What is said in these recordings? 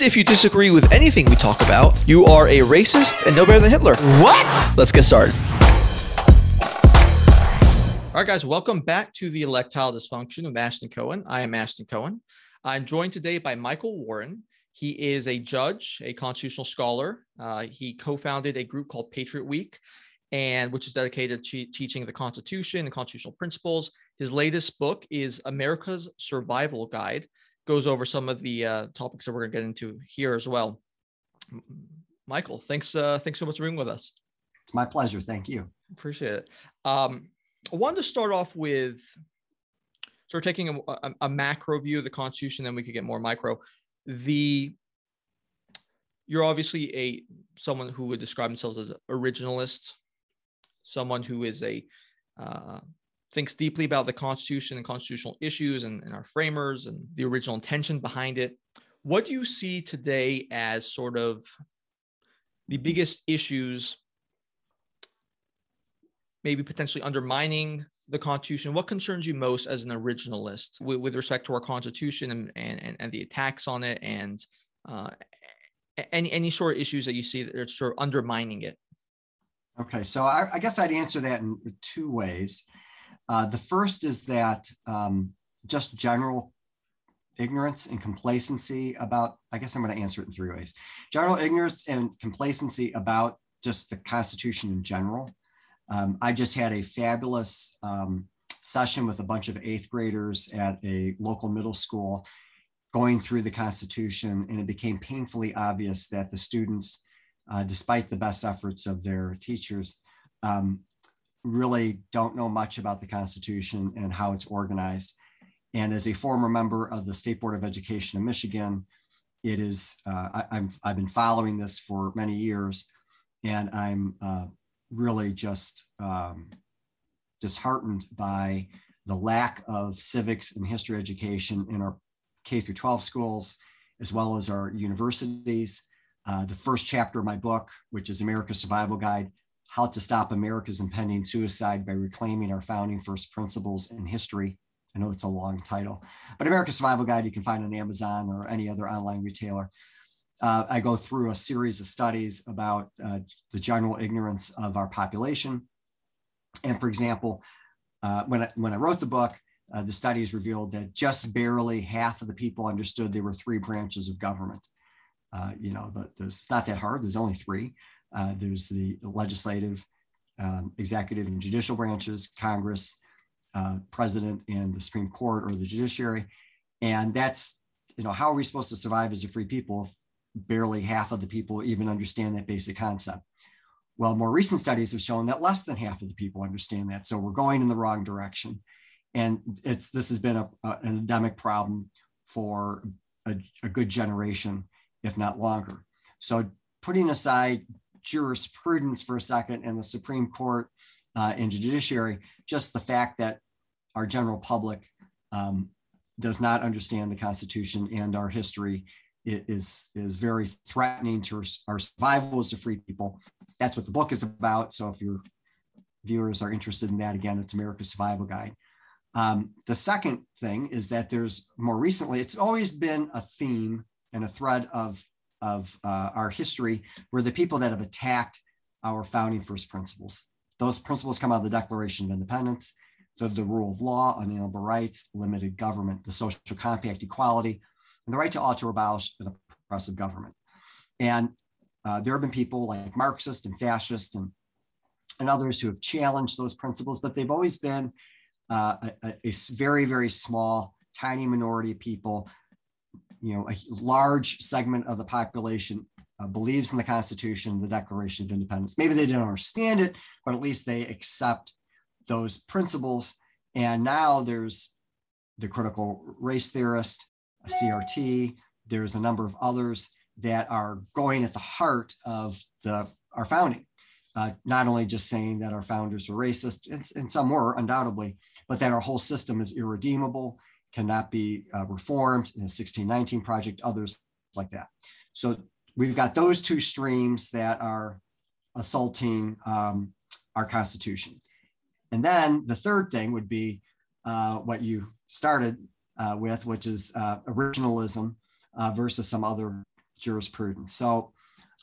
if you disagree with anything we talk about, you are a racist and no better than Hitler. What? Let's get started. All right, guys, welcome back to the Electile Dysfunction with Ashton Cohen. I am Ashton Cohen. I'm joined today by Michael Warren. He is a judge, a constitutional scholar. Uh, he co-founded a group called Patriot Week, and which is dedicated to teaching the Constitution and constitutional principles. His latest book is America's Survival Guide. Goes over some of the uh, topics that we're going to get into here as well. Michael, thanks. Uh, thanks so much for being with us. It's my pleasure. Thank you. Appreciate it. Um, I wanted to start off with sort of taking a, a, a macro view of the Constitution, then we could get more micro. The you're obviously a someone who would describe themselves as an originalist, someone who is a uh, thinks deeply about the Constitution and constitutional issues and, and our framers and the original intention behind it. What do you see today as sort of the biggest issues maybe potentially undermining the Constitution? What concerns you most as an originalist with, with respect to our Constitution and, and, and the attacks on it and uh, any, any sort of issues that you see that are sort of undermining it? Okay, so I, I guess I'd answer that in two ways. Uh, the first is that um, just general ignorance and complacency about, I guess I'm going to answer it in three ways. General ignorance and complacency about just the Constitution in general. Um, I just had a fabulous um, session with a bunch of eighth graders at a local middle school going through the Constitution, and it became painfully obvious that the students, uh, despite the best efforts of their teachers, um, really don't know much about the Constitution and how it's organized. And as a former member of the State Board of Education in Michigan, it is uh, I, I've been following this for many years, and I'm uh, really just um, disheartened by the lack of civics and history education in our K through 12 schools, as well as our universities. Uh, the first chapter of my book, which is America's Survival Guide, How to Stop America's Impending Suicide by Reclaiming Our Founding First Principles in History. I know that's a long title, but America's Survival Guide you can find on Amazon or any other online retailer. Uh, I go through a series of studies about uh, the general ignorance of our population. And for example, uh, when, I, when I wrote the book, uh, the studies revealed that just barely half of the people understood there were three branches of government. Uh, you know, the, there's, it's not that hard. There's only three. Uh, there's the legislative, um, executive, and judicial branches, Congress, uh, president, and the Supreme Court or the judiciary. And that's, you know, how are we supposed to survive as a free people if barely half of the people even understand that basic concept? Well, more recent studies have shown that less than half of the people understand that. So we're going in the wrong direction and it's this has been a, a, an endemic problem for a, a, good generation, if not longer. So, putting aside jurisprudence for a second and the Supreme Court uh, and judiciary, just the fact that our general public um, does not understand the Constitution and our history is is very threatening to our survival as a free people. That's what the book is about. So, if your viewers are interested in that, again, it's America's Survival Guide. Um, the second thing is that there's more recently, it's always been a theme and a thread of, of uh, our history were the people that have attacked our founding first principles. Those principles come out of the Declaration of Independence, the, the rule of law, unalienable rights, limited government, the social compact, equality, and the right to alter abolish an oppressive government. And uh, there have been people like Marxists and fascists and, and others who have challenged those principles, but they've always been uh, a, a, very, very small, tiny minority of people, you know, a large segment of the population uh, believes in the Constitution, the Declaration of Independence. Maybe they don't understand it, but at least they accept those principles. And now there's the critical race theorist, CRT, there's a number of others that are going at the heart of the our founding. Uh, not only just saying that our founders were racist, and, and, some were undoubtedly, but that our whole system is irredeemable, cannot be uh, reformed. In the 1619 Project, others like that. So we've got those two streams that are assaulting um, our Constitution. And then the third thing would be uh, what you started uh, with, which is uh, originalism uh, versus some other jurisprudence. So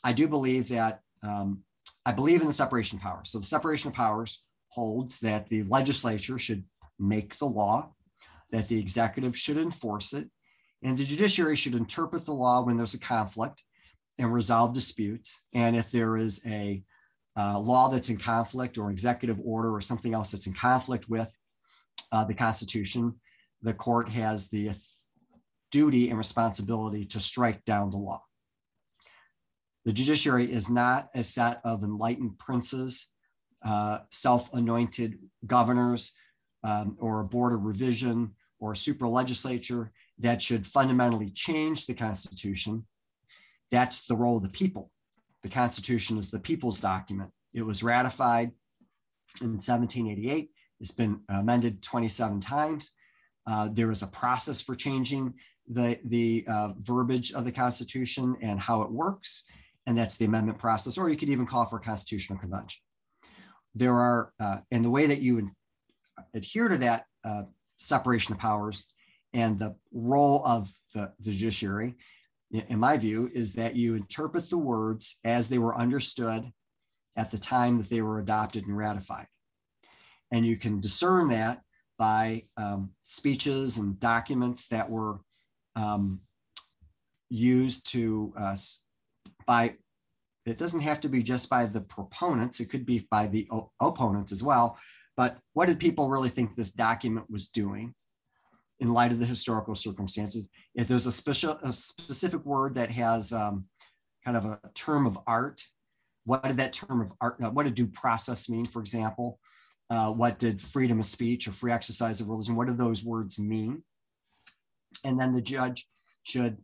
I do believe that um, I believe in the separation of powers. So the separation of powers holds that the legislature should make the law, that the executive should enforce it, and the judiciary should interpret the law when there's a conflict and resolve disputes. And if there is a uh, law that's in conflict or executive order or something else that's in conflict with uh, the Constitution, the court has the duty and responsibility to strike down the law. The judiciary is not a set of enlightened princes, uh, self anointed governors, um, or a board of revision or a super legislature that should fundamentally change the Constitution. That's the role of the people. The Constitution is the people's document. It was ratified in 1788. It's been amended 27 times. Uh, there is a process for changing the, the uh, verbiage of the Constitution and how it works, and that's the amendment process, or you could even call for a constitutional convention. There are, uh, and the way that you adhere to that uh, separation of powers and the role of the, the judiciary, in my view, is that you interpret the words as they were understood at the time that they were adopted and ratified. And you can discern that by um, speeches and documents that were um, used to uh, by it doesn't have to be just by the proponents it could be by the opponents as well but what did people really think this document was doing in light of the historical circumstances if there's a special a specific word that has um, kind of a term of art what did that term of art what did due process mean for example uh, what did freedom of speech or free exercise of religion, what do those words mean? And then the judge should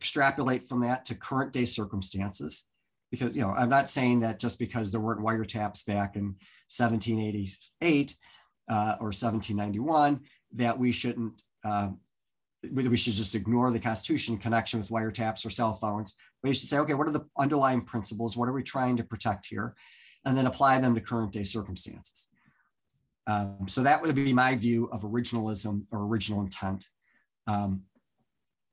extrapolate from that to current day circumstances. Because, you know, I'm not saying that just because there weren't wiretaps back in 1788 uh, or 1791, that we shouldn't, uh, we should just ignore the Constitution in connection with wiretaps or cell phones. But you should say, okay, what are the underlying principles? What are we trying to protect here? and then apply them to current day circumstances. Um, so that would be my view of originalism or original intent. Um,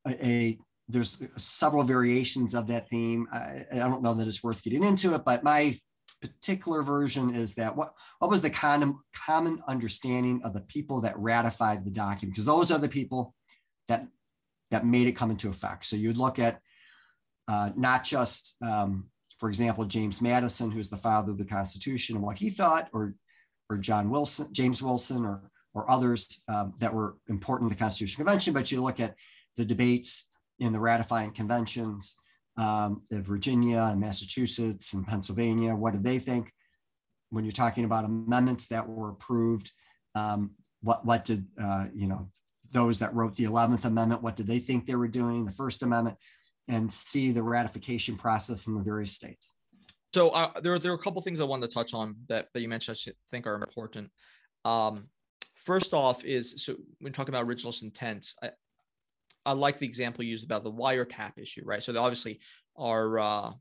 a, a, there's several variations of that theme. I, I, don't know that it's worth getting into it, but my particular version is that what, what was the common, common understanding of the people that ratified the document? Because those are the people that that made it come into effect. So you'd look at uh, not just um, for example, James Madison, who's the father of the Constitution, and what he thought, or or John Wilson, James Wilson, or or others um, that were important to the Constitutional Convention. But you look at the debates in the ratifying conventions um, Virginia and Massachusetts and Pennsylvania. What did they think when you're talking about amendments that were approved? Um, what what did uh, you know those that wrote the Eleventh Amendment? What did they think they were doing? The First Amendment and see the ratification process in the various states. So uh, there, there are a couple things I wanted to touch on that, that you mentioned I think are important. Um, first off is, so when talking about originalist intent, I, I like the example used about the wiretap issue, right? So obviously our uh,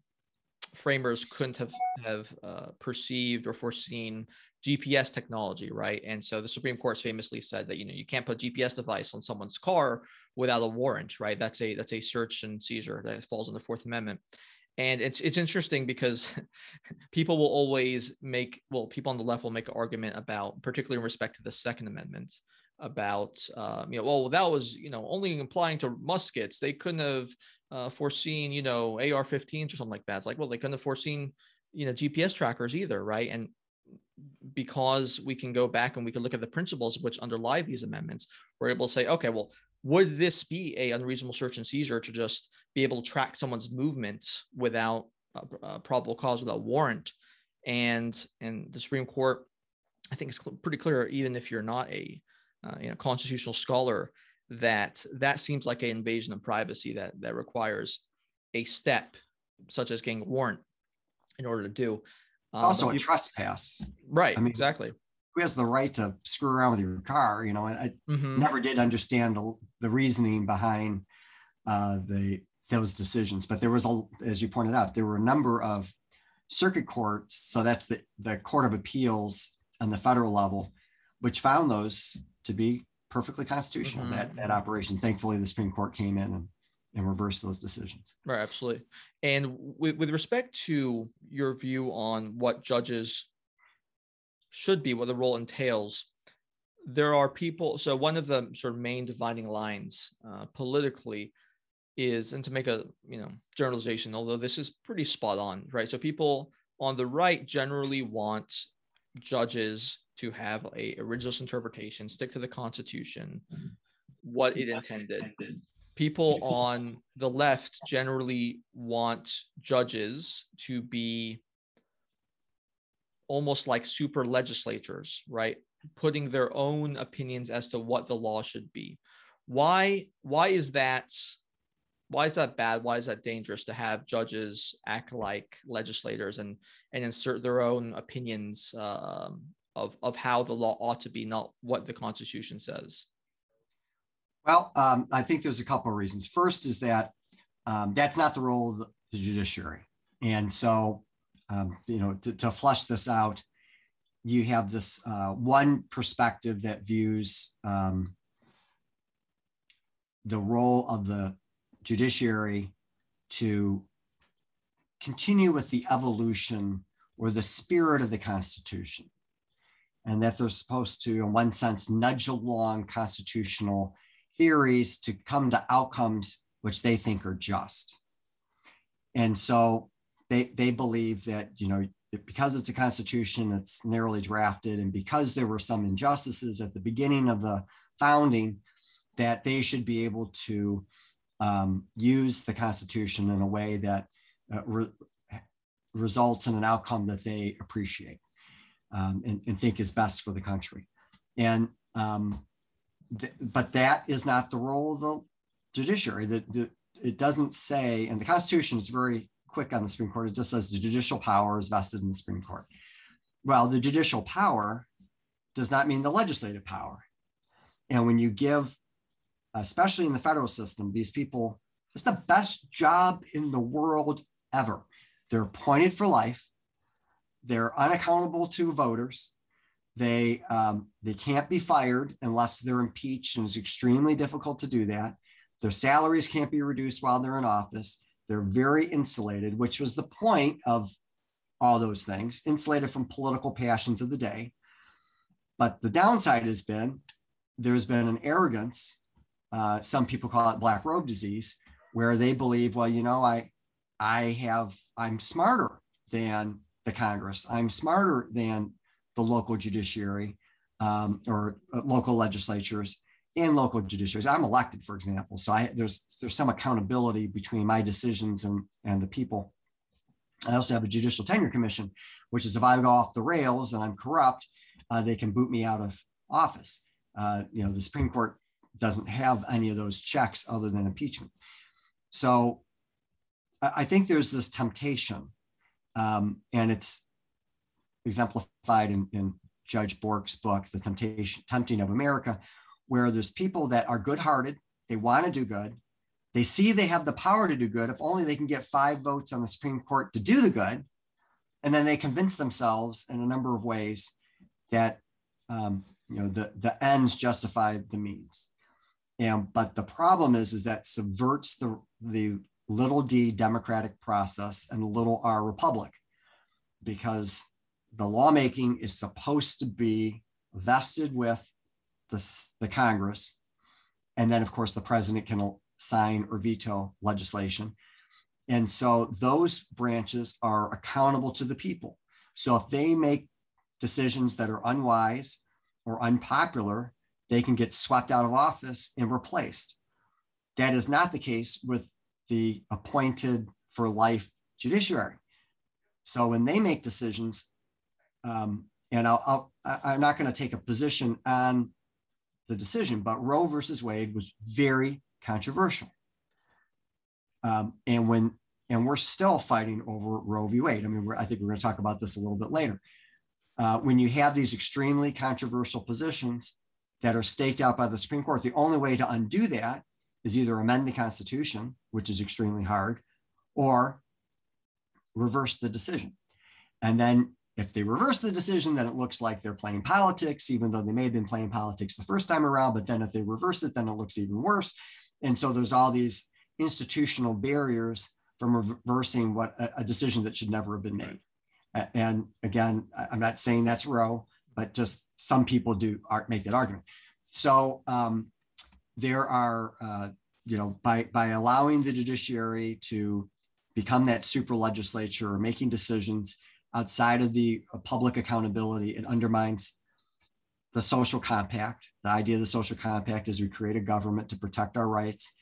framers couldn't have, have uh, perceived or foreseen GPS technology, right? And so the Supreme Court famously said that you know you can't put GPS device on someone's car without a warrant, right? That's a that's a search and seizure that falls in the Fourth Amendment. And it's it's interesting because people will always make well, people on the left will make an argument about, particularly in respect to the Second Amendment, about um, you know, well, that was you know only applying to muskets. They couldn't have uh, foreseen you know AR-15s or something like that. It's like well, they couldn't have foreseen you know GPS trackers either, right? And because we can go back and we can look at the principles which underlie these amendments, we're able to say, okay, well, would this be a unreasonable search and seizure to just be able to track someone's movements without a, probable cause, without warrant? And and the Supreme Court, I think it's pretty clear, even if you're not a uh, you know, constitutional scholar, that that seems like an invasion of privacy that that requires a step such as getting a warrant in order to do. Um, also, a trespass. Right. I mean, exactly. Who has the right to screw around with your car? You know, I mm-hmm. never did understand the, the reasoning behind uh, the those decisions, but there was a, as you pointed out, there were a number of circuit courts. So that's the the Court of Appeals on the federal level, which found those to be perfectly constitutional. Mm-hmm. That that operation. Thankfully, the Supreme Court came in and and reverse those decisions. Right, absolutely. And with, with respect to your view on what judges should be, what the role entails, there are people. So one of the sort of main dividing lines uh, politically is, and to make a you know generalization, although this is pretty spot on, right? So people on the right generally want judges to have a, a religious interpretation, stick to the Constitution, what it intended people on the left generally want judges to be almost like super legislatures, right? Putting their own opinions as to what the law should be. Why why is that why is that bad? Why is that dangerous to have judges act like legislators and and insert their own opinions um, of of how the law ought to be, not what the Constitution says? Well, um, I think there's a couple of reasons. First is that um, that's not the role of the, the judiciary. And so, um, you know, to, to, this out, you have this uh, one perspective that views um, the role of the judiciary to continue with the evolution or the spirit of the Constitution. And that they're supposed to, in one sense, nudge along constitutional theories to come to outcomes which they think are just. And so they, they believe that, you know, because it's a constitution, it's narrowly drafted, and because there were some injustices at the beginning of the founding, that they should be able to um, use the Constitution in a way that uh, re- results in an outcome that they appreciate um, and, and, think is best for the country. And um, but that is not the role of the judiciary. That it doesn't say, and the Constitution is very quick on the Supreme Court. It just says the judicial power is vested in the Supreme Court. Well, the judicial power does not mean the legislative power. And when you give, especially in the federal system, these people, it's the best job in the world ever. They're appointed for life. They're unaccountable to voters. They um, they can't be fired unless they're impeached, and it's extremely difficult to do that. Their salaries can't be reduced while they're in office. They're very insulated, which was the point of all those things, insulated from political passions of the day. But the downside has been there's been an arrogance. Uh, some people call it black robe disease, where they believe, well, you know, I I have I'm smarter than the Congress. I'm smarter than the local judiciary um, or uh, local legislatures and local judiciaries. I'm elected, for example, so I, there's there's some accountability between my decisions and and the people. I also have a judicial tenure commission, which is if I go off the rails and I'm corrupt, uh, they can boot me out of office. Uh, you know, the Supreme Court doesn't have any of those checks other than impeachment. So I think there's this temptation, um, and it's exemplified in, in Judge Bork's book, The Temptation, Tempting of America, where there's people that are good hearted, they want to do good, they see they have the power to do good if only they can get five votes on the Supreme Court to do the good. And then they convince themselves in a number of ways that um, you know the, the ends justify the means. And but the problem is, is that subverts the the little d democratic process and little r republic because the lawmaking is supposed to be vested with the, the Congress. And then, of course, the president can sign or veto legislation. And so those branches are accountable to the people. So if they make decisions that are unwise or unpopular, they can get swept out of office and replaced. That is not the case with the appointed for life judiciary. So when they make decisions, um, and I'll, I'll I'm not going to take a position on the decision. But Roe versus Wade was very controversial. Um, and when and we're still fighting over Roe v. Wade. I mean, I think we're going to talk about this a little bit later. Uh, when you have these extremely controversial positions that are staked out by the Supreme Court, the only way to undo that is either amend the Constitution, which is extremely hard, or reverse the decision. And then if they reverse the decision, then it looks like they're playing politics, even though they may have been playing politics the first time around. But then if they reverse it, then it looks even worse. And so there's all these institutional barriers from reversing what a, a decision that should never have been made. And again, I'm not saying that's Roe, but just some people do make that argument. So um, there are, uh, you know, by by allowing the judiciary to become that super legislature or making decisions outside of the uh, public accountability, it undermines the social compact. The idea of the social compact is we create a government to protect our rights.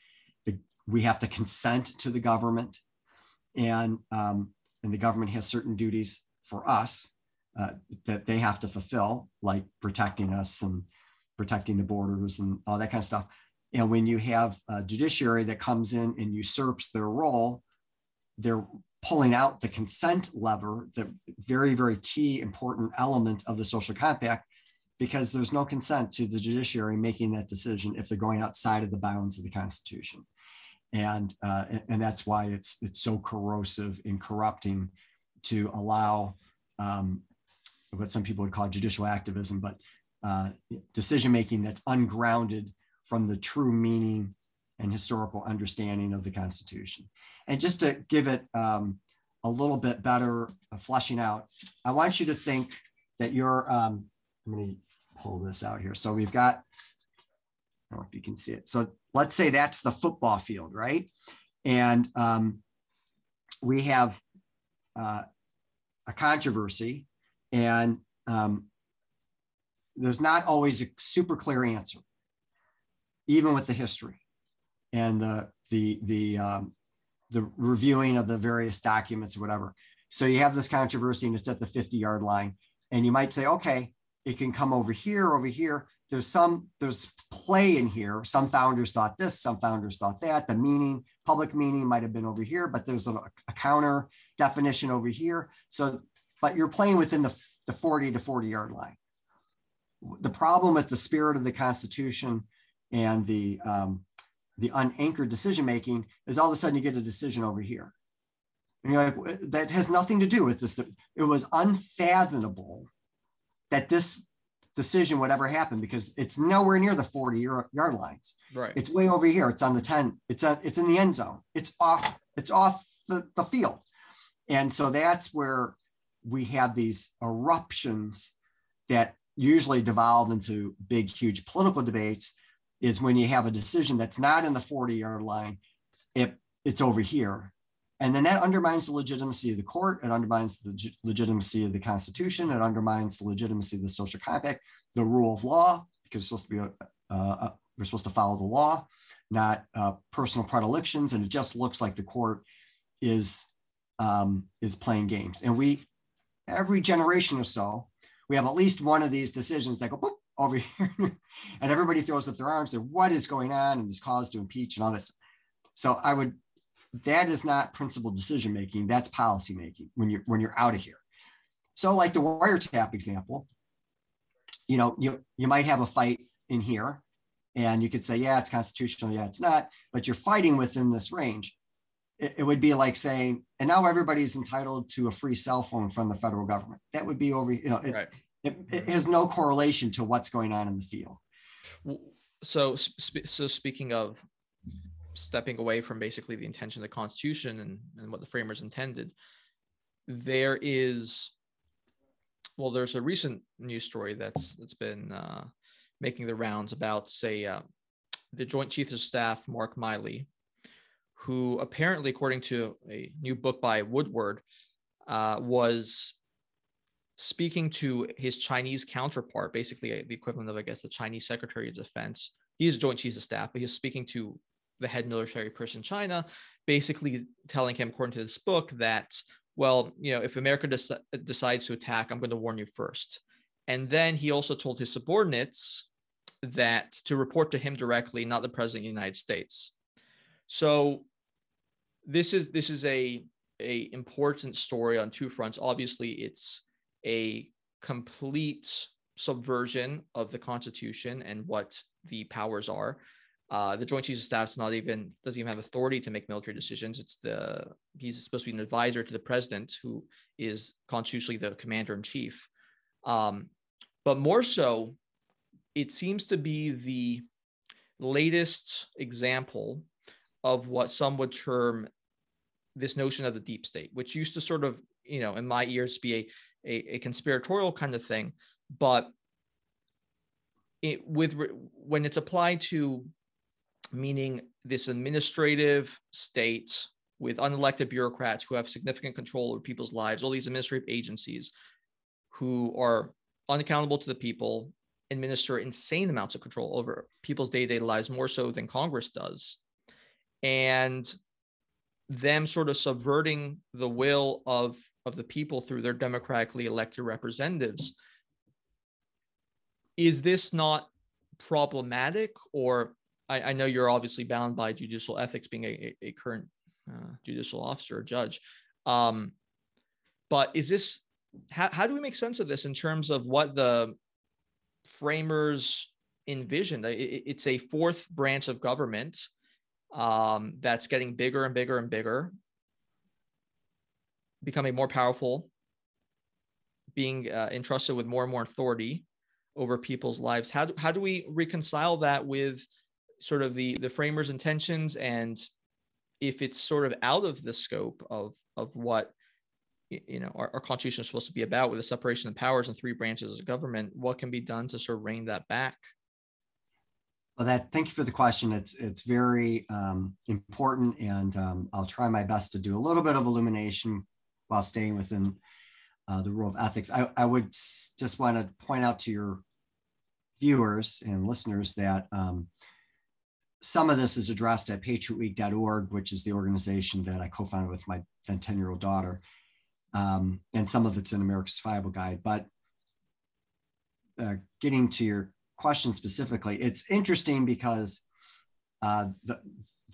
The, we have to consent to the government, and um, and the government has certain duties for us uh, that they have to fulfill, like protecting us and protecting the borders and all that kind of stuff. And when you have a judiciary that comes in and usurps their role, they're pulling out the consent lever, the very, very key important element of the social compact, because there's no consent to the judiciary making that decision if they're going outside of the bounds of the Constitution. And, uh, and that's why it's, it's so corrosive and corrupting to allow um, what some people would call judicial activism, but uh, decision making that's ungrounded from the true meaning and historical understanding of the Constitution. And just to give it um, a little bit better uh, fleshing out, I want you to think that you're, um, going to pull this out here. So we've got, I don't know if you can see it. So let's say that's the football field, right? And um, we have uh, a controversy, and um, there's not always a super clear answer, even with the history and the the the um, the reviewing of the various documents or whatever. So you have this controversy, and it's at the 50 yard line, and you might say, okay, it can come over here, over here. There's some there's play in here. Some founders thought this, some founders thought that. The meaning, public meaning, might have been over here, but there's a, a counter definition over here. So, but you're playing within the, the 40 to 40 yard line. The problem with the spirit of the Constitution and the um, the unanchored decision making is all of a sudden you get a decision over here. And you're like, that has nothing to do with this. It was unfathomable that this decision would ever happen because it's nowhere near the 40 yard lines. Right. It's way over here. It's on the 10. It's a, it's in the end zone. It's off, it's off the, the field. And so that's where we have these eruptions that usually devolve into big, huge political debates is when you have a decision that's not in the 40 yard line, it, it's over here. And then that undermines the legitimacy of the court. It undermines the legitimacy of the Constitution. It undermines the legitimacy of the social compact, the rule of law, because it's supposed to be a, we're supposed to follow the law, not uh, personal predilections. And it just looks like the court is um, is playing games. And we, every generation or so, we have at least one of these decisions that go boop, over here, and everybody throws up their arms. And what is going on? And there's cause to impeach and all this. So I would that is not principled decision making that's policy making when you're when you're out of here so like the wiretap example you know you you might have a fight in here and you could say yeah it's constitutional yeah it's not but you're fighting within this range it, would be like saying and now everybody's entitled to a free cell phone from the federal government that would be over you know it, right. It, it has no correlation to what's going on in the field. So so speaking of stepping away from basically the intention of the Constitution and, and what the framers intended, there is, well, there's a recent news story that's that's been uh, making the rounds about, say, uh, the Joint Chiefs of Staff Mark Milley, who apparently, according to a new book by Woodward, uh, was speaking to his Chinese counterpart, basically uh, the equivalent of, I guess, the Chinese Secretary of Defense. He's Joint Chiefs of Staff, but he was speaking to the head military person in China, basically telling him, according to this book, that, well, you know, if America des- uh, decides to attack, I'm going to warn you first. And then he also told his subordinates, that to report to him directly, not the president of the United States. So this is this is a a important story on two fronts. Obviously, it's a complete subversion of the Constitution and what the powers are. Uh, the Joint Chiefs of Staff's not even doesn't even have authority to make military decisions. It's the he's supposed to be an advisor to the president, who is constitutionally the commander in chief. Um, but more so, it seems to be the latest example of what some would term this notion of the deep state, which used to sort of, you know, in my ears be a, a, a conspiratorial kind of thing, but it with when it's applied to meaning this administrative state with unelected bureaucrats who have significant control over people's lives, all these administrative agencies who are unaccountable to the people, administer insane amounts of control over people's day-to-day lives more so than Congress does. And them sort of subverting the will of of the people through their democratically elected representatives is this not problematic? Or I, I, know you're obviously bound by judicial ethics being a, a, current uh, judicial officer or judge. Um, but is this how, how do we make sense of this in terms of what the framers envisioned? It, it's a fourth branch of government um, that's getting bigger and bigger and bigger, becoming more powerful, being uh, entrusted with more and more authority over people's lives. How do, how do we reconcile that with sort of the the framers' intentions and if it's sort of out of the scope of of what you know our, our constitution is supposed to be about with the separation of powers and three branches of government what can be done to sort of rein that back well, that thank you for the question. It's it's very um, important, and um, I'll try my best to do a little bit of illumination while staying within uh, the rule of ethics. I, I would just want to point out to your viewers and listeners that um, some of this is addressed at patriotweek.org, which is the organization that I co-founded with my then 10-year-old daughter. Um, and some of it's in America's Survival Guide. But uh, getting to your question specifically, it's interesting because uh, the,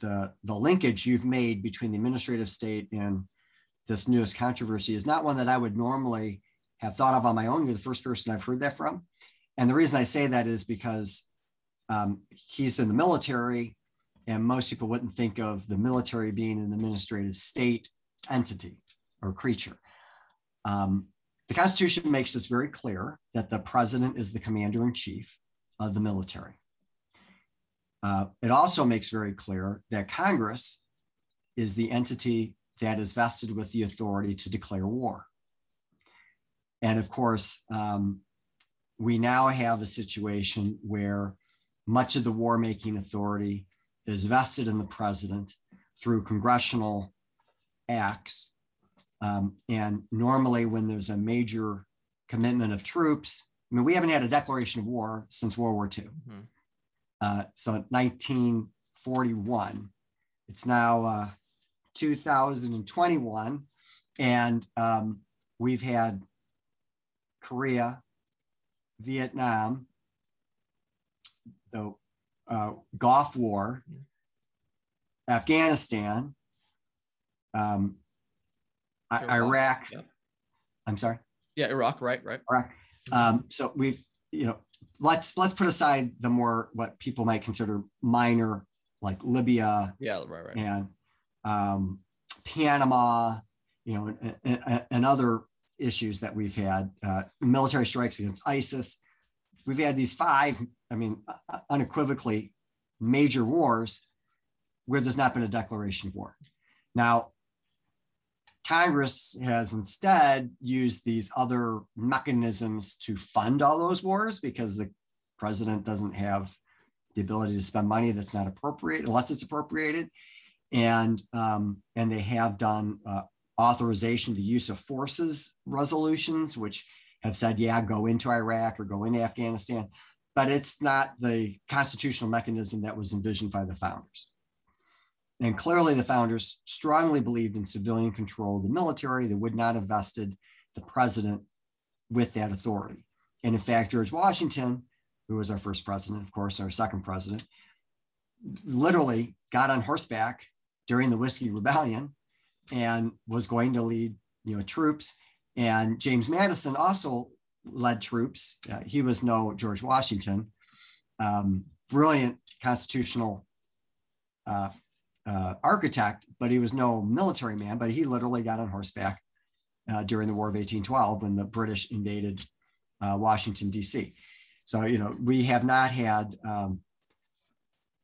the, the linkage you've made between the administrative state and this newest controversy is not one that I would normally have thought of on my own. You're the first person I've heard that from. And the reason I say that is because um, he's in the military, and most people wouldn't think of the military being an administrative state entity or creature. Um, the Constitution makes this very clear that the president is the commander in chief of the military. Uh, it also makes very clear that Congress is the entity that is vested with the authority to declare war. And of course, um, we now have a situation where much of the war making authority is vested in the president through congressional acts. Um, and normally, when there's a major commitment of troops, I mean, we haven't had a declaration of war since World War II. Mm-hmm. Uh, so 1941. It's now uh, 2021, and um, we've had Korea, Vietnam, the uh, Gulf War. Afghanistan, um, Iraq. Iraq. Yep. I'm sorry. Yeah, Iraq. Right. Right. Iraq. Um, so we've, you know, let's let's put aside the more what people might consider minor, like Libya, yeah, right, right, and um, Panama, you know, and, and, and, other issues that we've had, uh, military strikes against ISIS. We've had these five, I mean, unequivocally major wars where there's not been a declaration of war. Now, Congress has instead used these other mechanisms to fund all those wars because the president doesn't have the ability to spend money that's not appropriate unless it's appropriated, and um, and they have done uh, authorization to use of forces resolutions, which have said, yeah, go into Iraq or go into Afghanistan, but it's not the constitutional mechanism that was envisioned by the founders. And clearly, the founders strongly believed in civilian control of the military. They would not have vested the president with that authority. And in fact, George Washington who was our first president, of course, our second president, literally got on horseback during the Whiskey Rebellion and was going to lead, you know, troops. And James Madison also led troops. Uh, he was no George Washington, um, brilliant constitutional uh, uh, architect, but he was no military man. But he literally got on horseback uh, during the War of 1812 when the British invaded uh, Washington D.C. So you know we have not had um,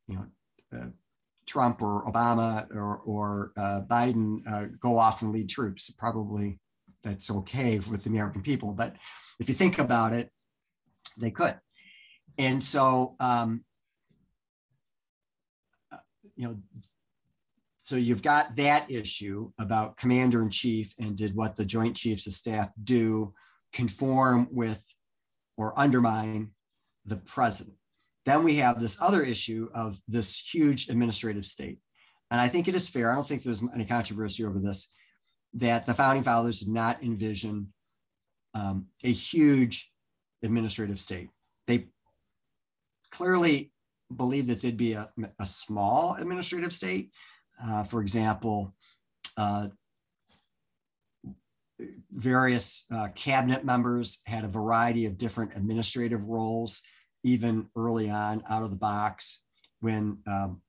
you know uh, Trump or Obama or, or Biden go off and lead troops. Probably that's okay with the American people, but if you think about it, they could. And so, um, uh, you know, so you've got that issue about commander in chief and did what the Joint Chiefs of Staff do conform with or undermine the president. Then we have this other issue of this huge administrative state. And I think it is fair, I don't think there's any controversy over this, that the founding fathers did not envision um, a huge administrative state. They clearly believed that there'd be a, a small administrative state. Uh, for example, uh, various uh, cabinet members had a variety of different administrative roles, even early on out of the box when um,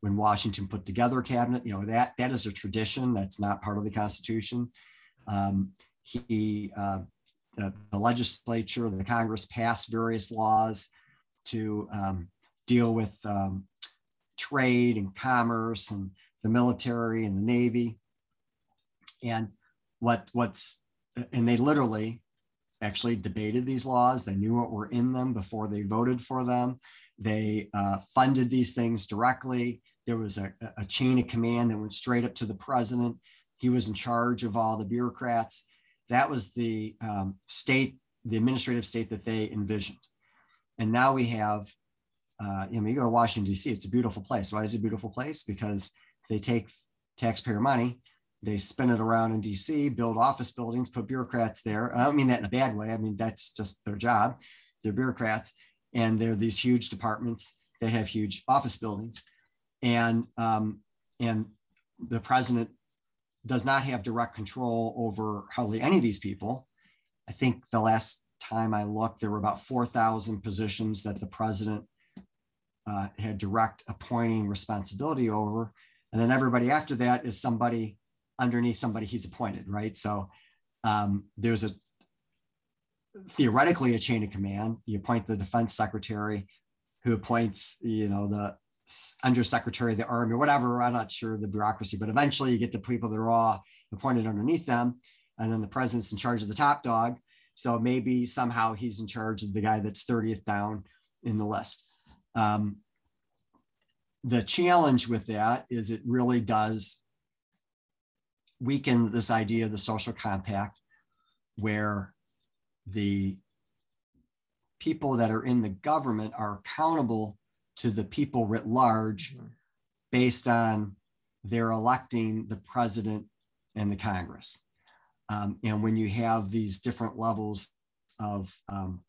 when Washington put together a cabinet. You know that that is a tradition. That's not part of the Constitution. Um, he uh, the, the legislature, the Congress passed various laws to um, deal with um, trade and commerce and the military and the Navy. And what what's and they literally actually debated these laws. They knew what were in them before they voted for them. They uh, funded these things directly. There was a, a chain of command that went straight up to the president. He was in charge of all the bureaucrats. That was the um, state, the administrative state that they envisioned. And now we have, uh, you know, you go to Washington, D.C., it's a beautiful place. Why is it a beautiful place? Because they take taxpayer money, they spin it around in DC, build office buildings, put bureaucrats there. I don't mean that in a bad way. I mean, that's just their job. They're bureaucrats and they're these huge departments They have huge office buildings. And, um, and the president does not have direct control over hardly any of these people. I think the last time I looked, there were about 4,000 positions that the president uh, had direct appointing responsibility over. And then everybody after that is somebody underneath somebody he's appointed, right? So um, there's a theoretically a chain of command. You appoint the defense secretary who appoints, you know, the undersecretary of the army or whatever. I'm not sure the bureaucracy, but eventually you get the people that are all appointed underneath them. And then the president's in charge of the top dog. So maybe somehow he's in charge of the guy that's 30th down in the list. Um, the challenge with that is it really does weaken this idea of the social compact where the people that are in the government are accountable to the people writ large mm-hmm. based on their electing the president and the Congress. Um, and when you have these different levels of um,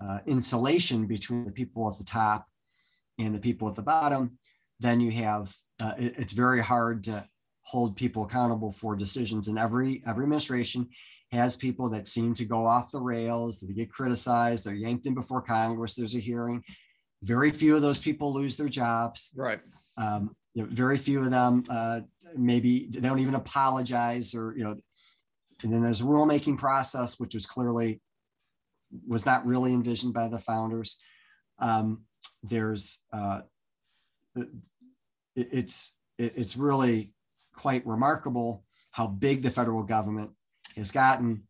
uh, insulation between the people at the top and the people at the bottom, then you have uh, it, it's very hard to hold people accountable for decisions. And every every administration has people that seem to go off the rails, they get criticized, they're yanked in before Congress, there's a hearing, very few of those people lose their jobs. Right. Um, you know, very few of them uh, maybe they don't even apologize or you know. And then there's a rulemaking process, which was clearly was not really envisioned by the founders. Um, there's uh, it, it's it, it's really quite remarkable how big the federal government has gotten,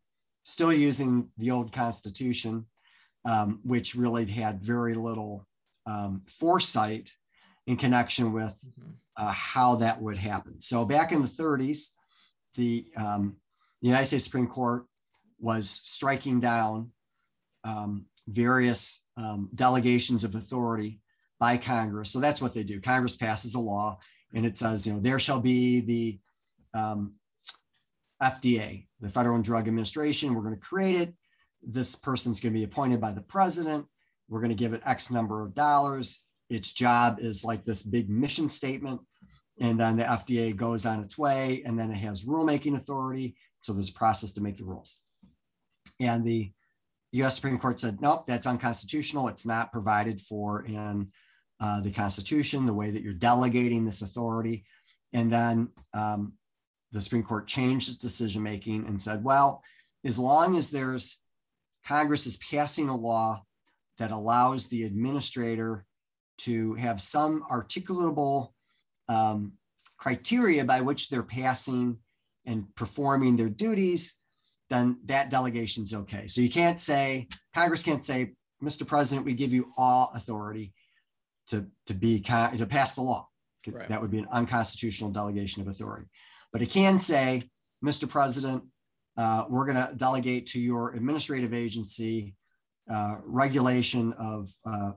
still using the old Constitution, um, which really had very little um, foresight in connection with mm-hmm. uh, how that would happen. So back in the 30s, the, um, the United States Supreme Court was striking down um, various um, delegations of authority by Congress. So that's what they do. Congress passes a law and it says, you know, there shall be the um, FDA, the Federal Drug Administration. We're going to create it. This person's going to be appointed by the president we're going to give it X number of dollars. Its job is like this big mission statement. And then the FDA goes on its way, and then it has rulemaking authority. So there's a process to make the rules. And the US Supreme Court said, nope, that's unconstitutional. It's not provided for in uh, the Constitution, the way that you're delegating this authority. And then um, the Supreme Court changed its decision making and said, well, as long as there's Congress is passing a law that allows the administrator to have some articulable um, criteria by which they're passing and performing their duties, then that delegation is okay. So you can't say, Congress can't say, Mr. President, we give you all authority to, to be to pass the law. Right. That would be an unconstitutional delegation of authority. But it can say, Mr. President, uh, we're going to delegate to your administrative agency uh, regulation of uh,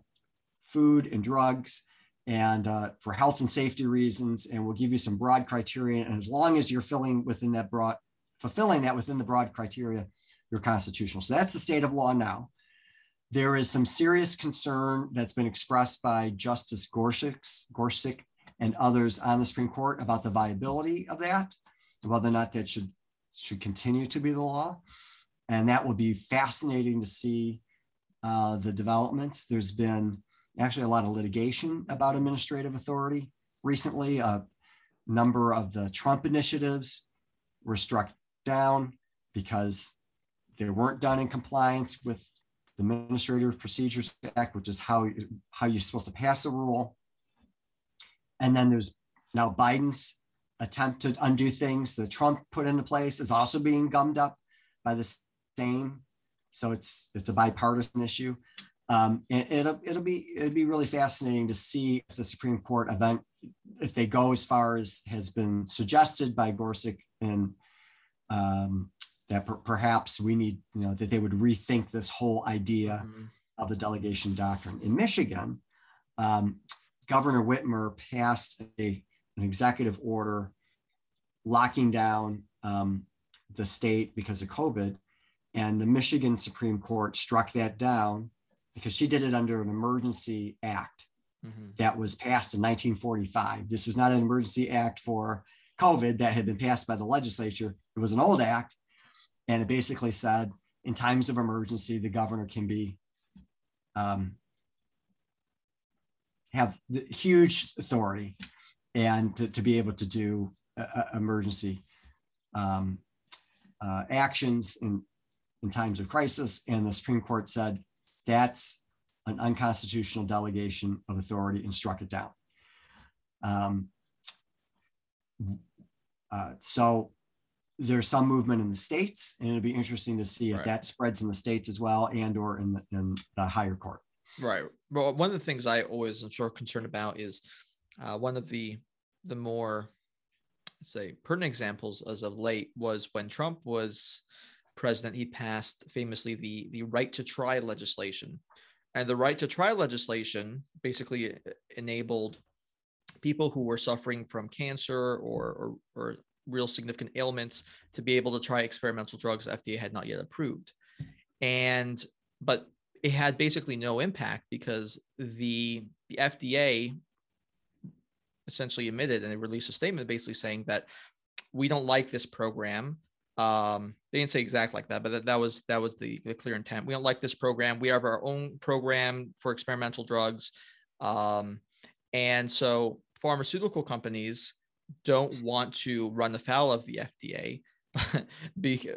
food and drugs and uh, for health and safety reasons and we'll give you some broad criteria and as long as you're filling within that broad fulfilling that within the broad criteria you're constitutional so that's the state of law now there is some serious concern that's been expressed by justice gorsuch gorsuch and others on the supreme court about the viability of that whether or not that should should continue to be the law and that will be fascinating to see uh, the developments there's been actually a lot of litigation about administrative authority recently. A number of the Trump initiatives were struck down because they weren't done in compliance with the Administrative Procedures Act, which is how, how you're supposed to pass a rule. And then there's now Biden's attempt to undo things that Trump put into place is also being gummed up by the same. So it's it's a bipartisan issue. Um, and it'll it'll be it'll be really fascinating to see if the Supreme Court event if they go as far as has been suggested by Gorsuch and um, that per- perhaps we need you know that they would rethink this whole idea mm-hmm. of the delegation doctrine in Michigan. Um, Governor Whitmer passed a, an executive order locking down um, the state because of COVID, and the Michigan Supreme Court struck that down because she did it under an emergency act mm-hmm. that was passed in 1945. This was not an emergency act for COVID that had been passed by the legislature. It was an old act. And it basically said in times of emergency, the governor can be um, have the huge authority and to, to be able to do uh, emergency um, uh, actions in, in times of crisis. And the Supreme Court said that's an unconstitutional delegation of authority and struck it down. Um, uh, so there's some movement in the states, and it'll be interesting to see if right. that spreads in the states as well, and or in the, in the higher court. Right. Well, one of the things I always am sort of concerned about is uh, one of the the more say pertinent examples as of late was when Trump was president, he passed famously the, the right to try legislation. And the right to try legislation basically uh, enabled people who were suffering from cancer or, or, or real significant ailments to be able to try experimental drugs FDA had not yet approved. And but it had basically no impact because the the FDA essentially admitted and they released a statement basically saying that we don't like this program. Um they didn't say exact like that but that, that was that was the, the clear intent. We don't like this program. We have our own program for experimental drugs. Um and so pharmaceutical companies don't want to run afoul of the fda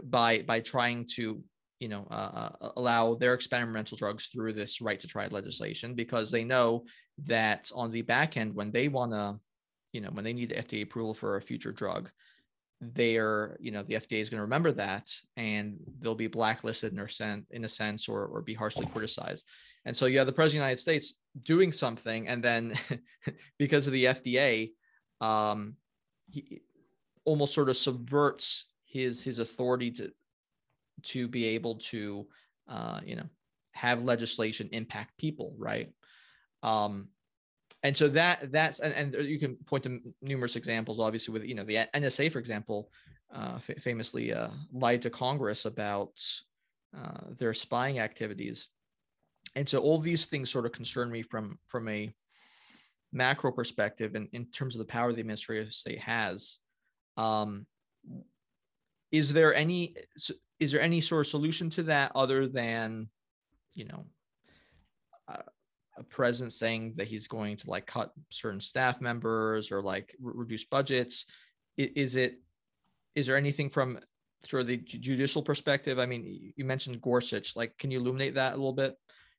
by by trying to you know uh, uh, allow their experimental drugs through this right to try legislation because they know that on the back end when they want to you know when they need fda approval for a future drug they're you know the fda is going to remember that and they'll be blacklisted in, a sense, in a sense or, or be harshly criticized. And so you have the president of the united states doing something and then because of the fda um, he almost sort of subverts his his authority to to be able to uh, you know have legislation impact people right? Um, and so that that's and, and you can point to numerous examples obviously with you know the nsa for example uh, f- famously uh, lied to congress about uh, their spying activities. And so all these things sort of concern me from from a macro perspective and in terms of the power the administrative state has um, is there any is there any sort of solution to that other than you know a, president saying that he's going to like cut certain staff members or like re- reduce budgets? Is it is there anything from sort of the judicial perspective? I mean you mentioned gorsuch. Like can you illuminate that a little bit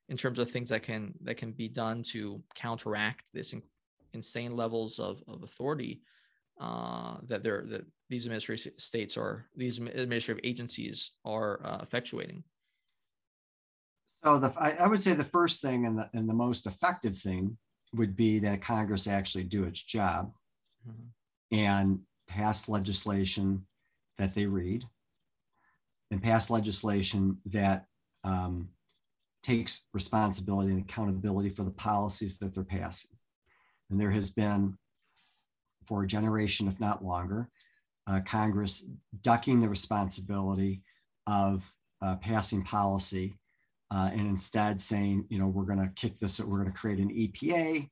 in terms of things that can that can be done to counteract this in, insane levels of, of authority uh, that they're that these administrative states are these administrative agencies are uh, effectuating. So the I, I, would say the first thing and the and the most effective thing would be that Congress actually do its job mm-hmm. and pass legislation that they read and pass legislation that um, takes responsibility and accountability for the policies that they're passing. And there has been, for a generation, if not longer, uh, Congress ducking the responsibility of uh, passing policy uh, and instead saying, you know, we're going to kick this, we're going to create an EPA,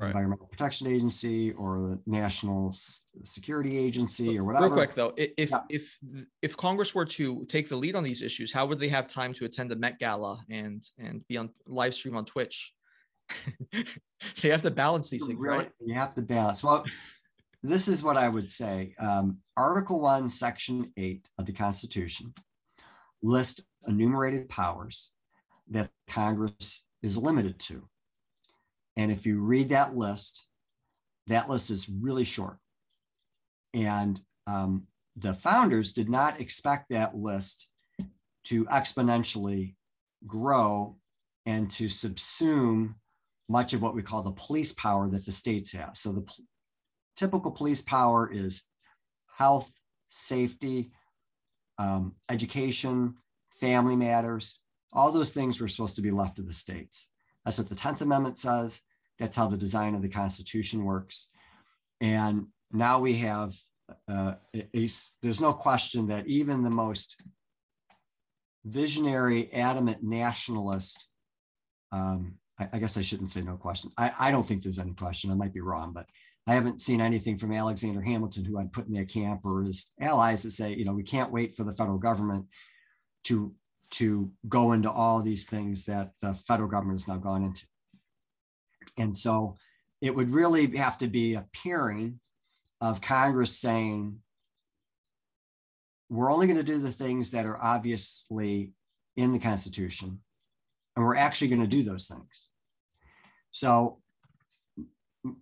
right. Environmental Protection Agency, or the National Security Agency, or whatever. Real quick though, if yeah. if if Congress were to take the lead on these issues, how would they have time to attend the Met Gala and and be on live stream on Twitch? you have to balance these things, really, right? You have to balance. Well, this is what I would say. Um, Article 1, Section 8 of the Constitution lists enumerated powers that Congress is limited to. And if you read that list, that list is really short. And um, the founders did not expect that list to exponentially grow and to subsume much of what we call the police power that the states have. So the p- typical police power is health, safety, um, education, family matters. All those things were supposed to be left to the states. That's what the 10th Amendment says. That's how the design of the Constitution works. And now we have, uh, a, a, there's no question that even the most visionary, adamant nationalist um, I, I guess I shouldn't say no question. I, I don't think there's any question. I might be wrong, but I haven't seen anything from Alexander Hamilton, who I'd put in that camp, or his allies that say, you know, we can't wait for the federal government to to go into all these things that the federal government has now gone into. And so it would really have to be a pairing of Congress saying, we're only going to do the things that are obviously in the Constitution, and we're actually going to do those things. So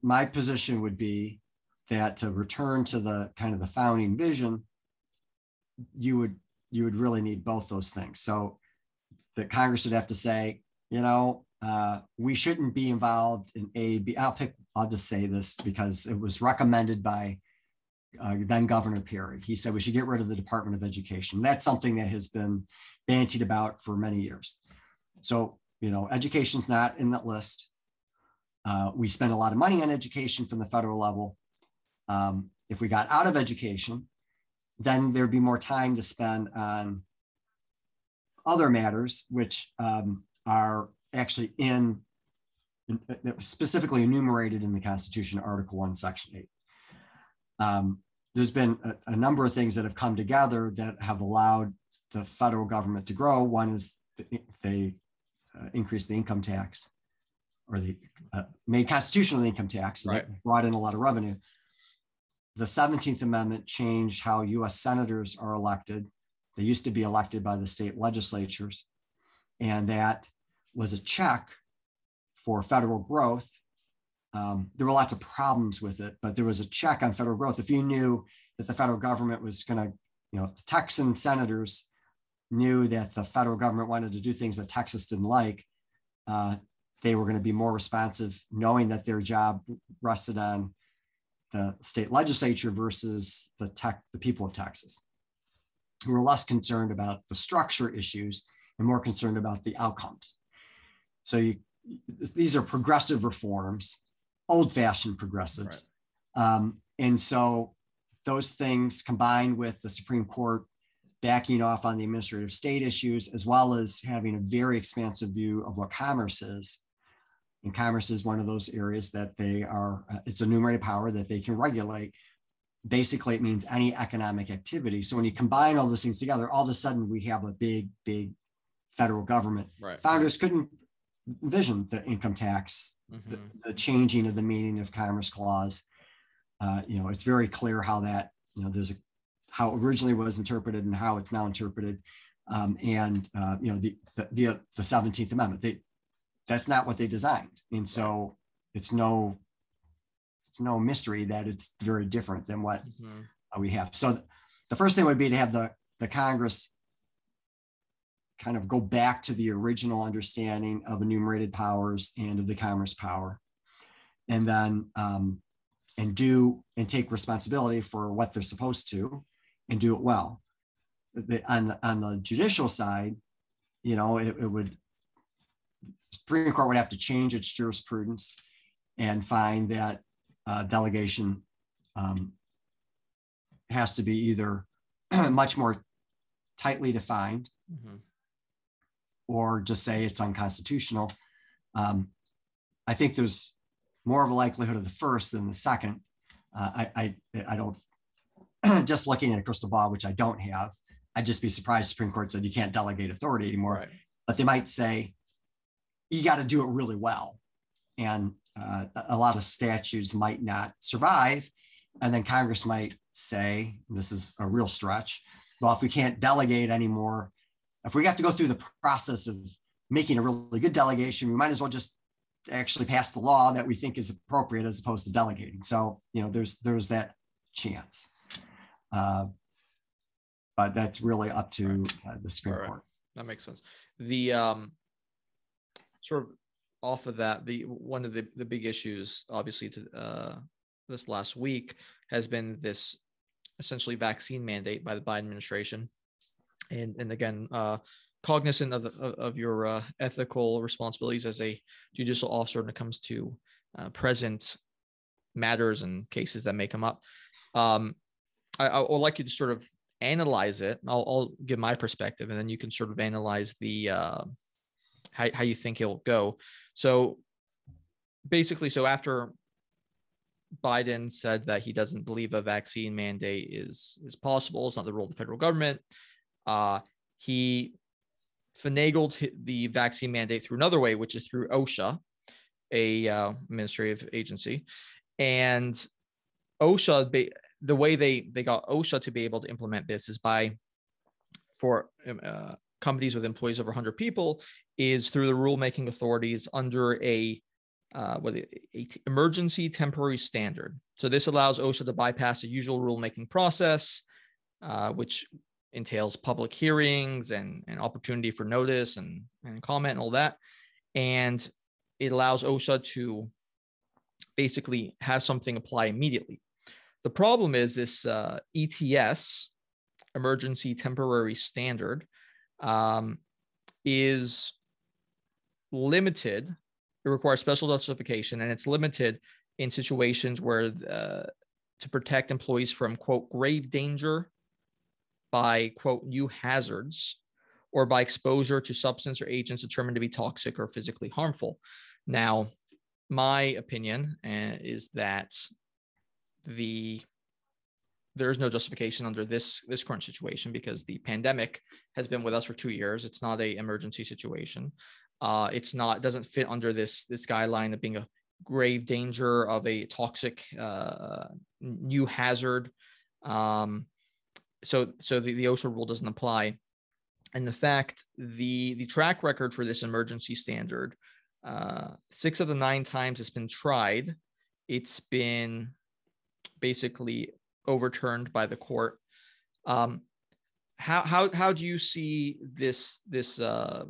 my position would be that to return to the kind of the founding vision, you would you would really need both those things. So the Congress would have to say, you know, uh, we shouldn't be involved in A, B. I'll pick. I'll just say this because it was recommended by uh, then Governor Perry. He said we should get rid of the Department of Education. That's something that has been bantied about for many years. So you know, education's not in that list. Uh, we spend a lot of money on education from the federal level. Um, if we got out of education, then there'd be more time to spend on other matters, which um, are actually in, in, specifically enumerated in the Constitution, Article 1, Section 8. Um, there's been a, a, number of things that have come together that have allowed the federal government to grow. One is they uh, increased the income tax or the uh, made constitutional income tax right. that brought in a lot of revenue. The 17th Amendment changed how US senators are elected. They used to be elected by the state legislatures, and that was a check for federal growth. Um, there were lots of problems with it, but there was a check on federal growth. If you knew that the federal government was going to, you know, the Texan senators knew that the federal government wanted to do things that Texas didn't like, uh, they were going to be more responsive, knowing that their job rested on the state legislature versus the tech, the people of Texas, who were less concerned about the structure issues and more concerned about the outcomes. So you, these are progressive reforms, old-fashioned progressives, right. um, and so those things combined with the Supreme Court backing off on the administrative state issues, as well as having a very expansive view of what commerce is. And commerce is one of those areas that they are, uh, it's a enumerated power that they can regulate. Basically, it means any economic activity. So when you combine all those things together, all of a sudden we have a big, big federal government. Right. Founders couldn't envision the income tax, Mhm. the, the changing of the meaning of Commerce Clause. Uh, you know, it's very clear how that, you know, there's a, how originally was interpreted and how it's now interpreted. Um, and, uh, you know, the, the, the, the 17th Amendment, they, that's not what they designed. And so it's no, it's no mystery that it's very different than what Mhm. uh, we have. So th- the first thing would be to have the, the Congress kind of go back to the original understanding of enumerated powers and of the commerce power. And then, um, and do and take responsibility for what they're supposed to and do it well. The, on, the, on the judicial side, you know, it, it would, Supreme Court would have to change its jurisprudence and find that uh, delegation um, has to be either much more tightly defined Mhm. Or just say it's unconstitutional. Um, I think there's more of a likelihood of the first than the second. Uh, I, I, I don't, just looking at a crystal ball, which I don't have, I'd just be surprised Supreme Court said you can't delegate authority anymore. Right. But they might say you got to do it really well. And uh, a- a lot of statutes might not survive. And then Congress might say, this is a real stretch, well, if we can't delegate anymore, if we have to go through the process of making a really good delegation, we might as well just actually pass the law that we think is appropriate as opposed to delegating. So, you know, there's there's that chance. Uh, but that's really up to uh, the Supreme Right. Court. That makes sense. The um, sort of off of that, the one of the the big issues, obviously, to uh, this last week has been this essentially vaccine mandate by the Biden administration, and and again, uh, cognizant of of your uh, ethical responsibilities as a judicial officer when it comes to uh, present matters and cases that may come up. Um, I, I would like you to sort of analyze it. I'll, I'll give my perspective, and then you can sort of analyze the uh, how how you think it'll go. So basically, so after Biden said that he doesn't believe a vaccine mandate is is possible, it's not the role of the federal government. Uh, he finagled the vaccine mandate through another way, which is through OSHA, a uh, administrative agency, and OSHA. The way they they got OSHA to be able to implement this is by for um, uh, companies with employees over 100 people is through the rulemaking authorities under a uh, what it- a t- emergency temporary standard. So this allows OSHA to bypass the usual rulemaking process, uh, which entails public hearings and an opportunity for notice and, and comment and all that. And it allows OSHA to basically have something apply immediately. The problem is this uh, ETS, emergency temporary standard, um, is limited. It requires special justification, and it's limited in situations where uh, to protect employees from quote grave danger by quote new hazards or by exposure to substance or agents determined to be toxic or physically harmful. Now, my opinion uh, is that the there is no justification under this this current situation because the pandemic has been with us for two years. It's not a emergency situation. Uh, it's not doesn't fit under this this guideline of being a grave danger of a toxic uh, new hazard. Um, so so the, the OSHA rule doesn't apply. And the fact the the track record for this emergency standard, uh, six of the nine times it's been tried, it's been basically overturned by the court. Um, how how how do you see this this uh,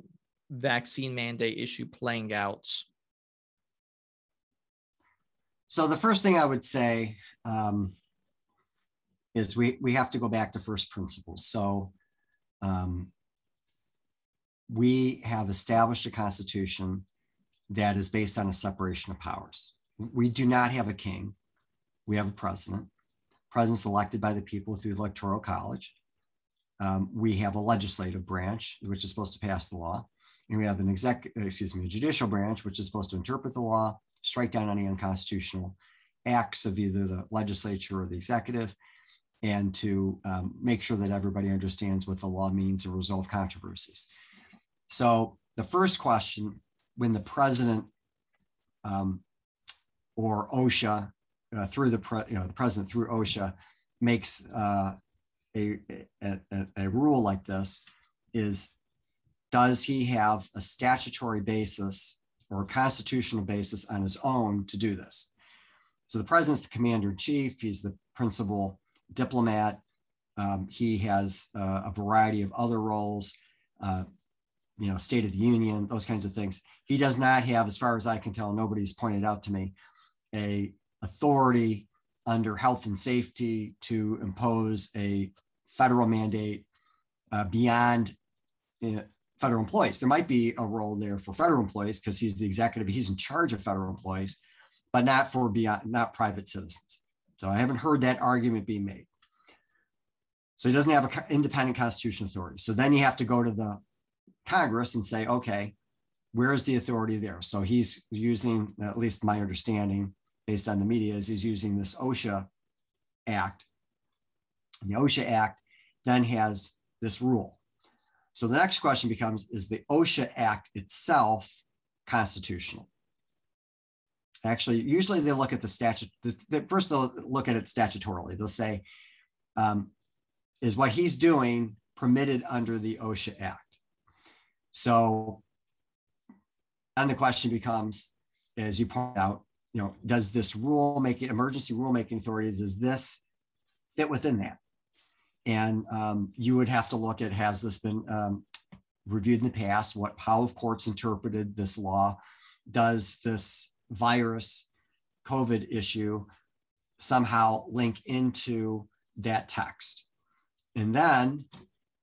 vaccine mandate issue playing out? So the first thing I would say um, is we we have to go back to first principles. So um, we have established a constitution that is based on a separation of powers. We do not have a king. We have a president. President's elected by the people through the electoral college. um, we have a legislative branch, which is supposed to pass the law. And we have an exec, excuse me, judicial branch, which is supposed to interpret the law, strike down any unconstitutional acts of either the legislature or the executive, and to um, make sure that everybody understands what the law means and resolve controversies. So the first question, when the president um, or OSHA uh, through the pre, you know the president through OSHA makes uh, a, a, a rule like this, is does he have a statutory basis or a constitutional basis on his own to do this? So the president's the commander in chief. He's the principal diplomat. Um, he has uh, a variety of other roles, uh, you know, State of the Union, those kinds of things. He does not have, as far as I can tell, nobody's pointed out to me, a authority under health and safety to impose a federal mandate uh, beyond uh, federal employees. There might be a role there for federal employees because he's the executive, he's in charge of federal employees, but not for beyond, not private citizens. So I haven't heard that argument being made. So he doesn't have an independent constitutional authority. So then you have to go to the Congress and say, okay, where is the authority there? So he's using, at least my understanding based on the media, is he's using this OSHA Act. And the OSHA Act then has this rule. So the next question becomes Is the OSHA Act itself constitutional? Actually, usually they look at the statute. First, they'll look at it statutorily. They'll say, um, Is what he's doing permitted under the OSHA Act? So then the question becomes, as you point out, you know, does this rule making emergency rulemaking authorities, is this fit within that? And um, you would have to look at has this been um, reviewed in the past? What how have courts interpreted this law? Does this virus COVID issue somehow link into that text? And then,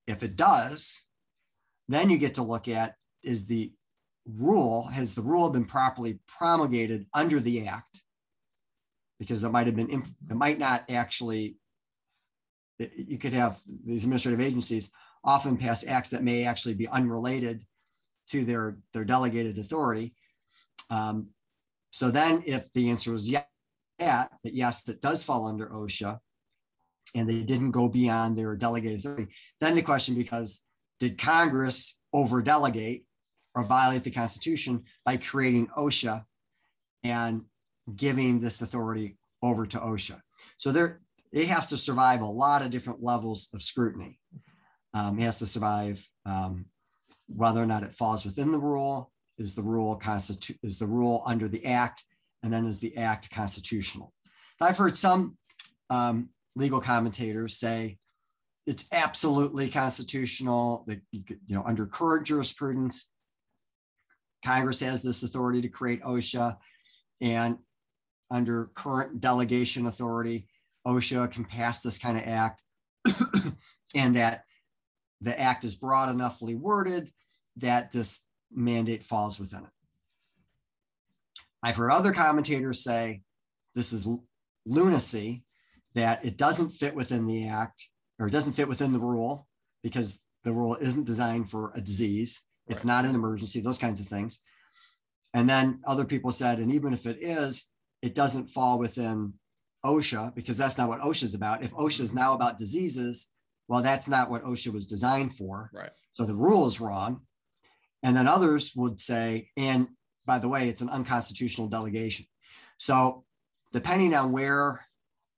if it does, then you get to look at is the rule has the rule been properly promulgated under the act because it might have been it might not actually you could have these administrative agencies often pass acts that may actually be unrelated to their their delegated authority um, so then if the answer was yes that yes it does fall under osha and they didn't go beyond their delegated authority then the question becomes did congress over delegate or violate the constitution by creating osha and giving this authority over to osha so there it has to survive a lot of different levels of scrutiny. Um, it has to survive um, whether or not it falls within the rule. Is the rule constitu- is the rule under the act, and then is the act constitutional? I've heard some um, legal commentators say it's absolutely constitutional that you, could, you know under current jurisprudence, Congress has this authority to create OSHA, and under current delegation authority, OSHA can pass this kind of act and that the act is broad enoughly worded that this mandate falls within it. I've heard other commentators say this is lunacy, that it doesn't fit within the act or it doesn't fit within the rule because the rule isn't designed for a disease. It's right. not an emergency, those kinds of things. And then other people said, and even if it is, it doesn't fall within OSHA because that's not what OSHA is about. If OSHA is now about diseases, well, that's not what OSHA was designed for. Right. So the rule is wrong. And then others would say, and by the way, it's an unconstitutional delegation. So depending on where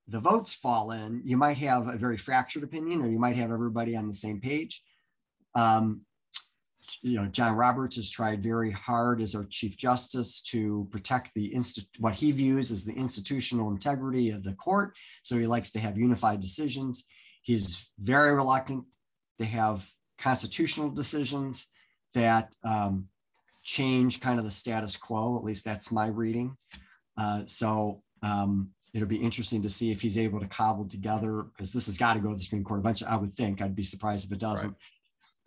the votes fall in, you might have a very fractured opinion, or you might have everybody on the same page. Um, you know, John Roberts has tried very hard as our Chief Justice to protect the inst- what he views as the institutional integrity of the court. So he likes to have unified decisions. He's very reluctant to have constitutional decisions that um, change kind of the status quo. At least that's my reading. Uh, so um, it'll be interesting to see if he's able to cobble together because this has got to go to the Supreme Court eventually. I would think. I'd be surprised if it doesn't. Right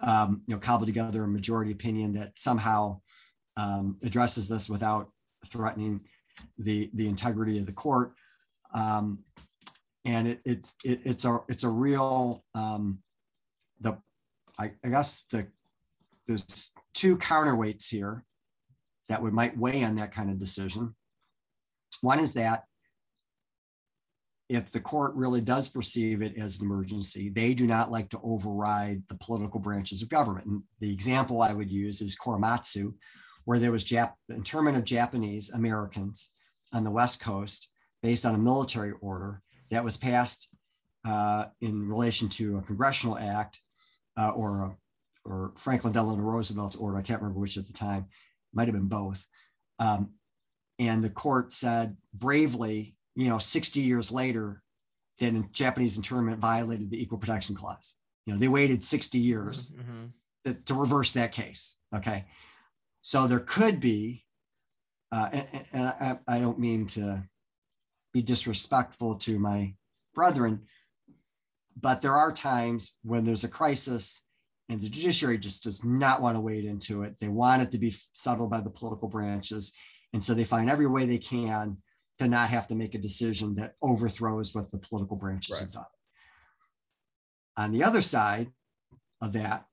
um, you know, cobble together a majority opinion that somehow um, addresses this without threatening the the integrity of the court. Um, and it, it's it, it's a it's a real um, the I, I guess the there's two counterweights here that would might weigh on that kind of decision. One is that if the court really does perceive it as an emergency, they do not like to override the political branches of government. And the example I would use is Korematsu, where there was Jap- internment of Japanese Americans on the West Coast based on a military order that was passed uh, in relation to a congressional act uh, or a, or Franklin Delano Roosevelt's order. I can't remember which at the time. Might have been both. Um, and the court said bravely, you know, 60 years later, that Japanese internment violated the Equal Protection Clause. You know, they waited 60 years mm-hmm. to, to, reverse that case. Okay. So there could be, uh, and, and I, I don't mean to be disrespectful to my brethren, but there are times when there's a crisis and the judiciary just does not want to wade into it. They want it to be settled by the political branches. And so they find every way they can to not have to make a decision that overthrows what the political branches right. have done. On the other side of that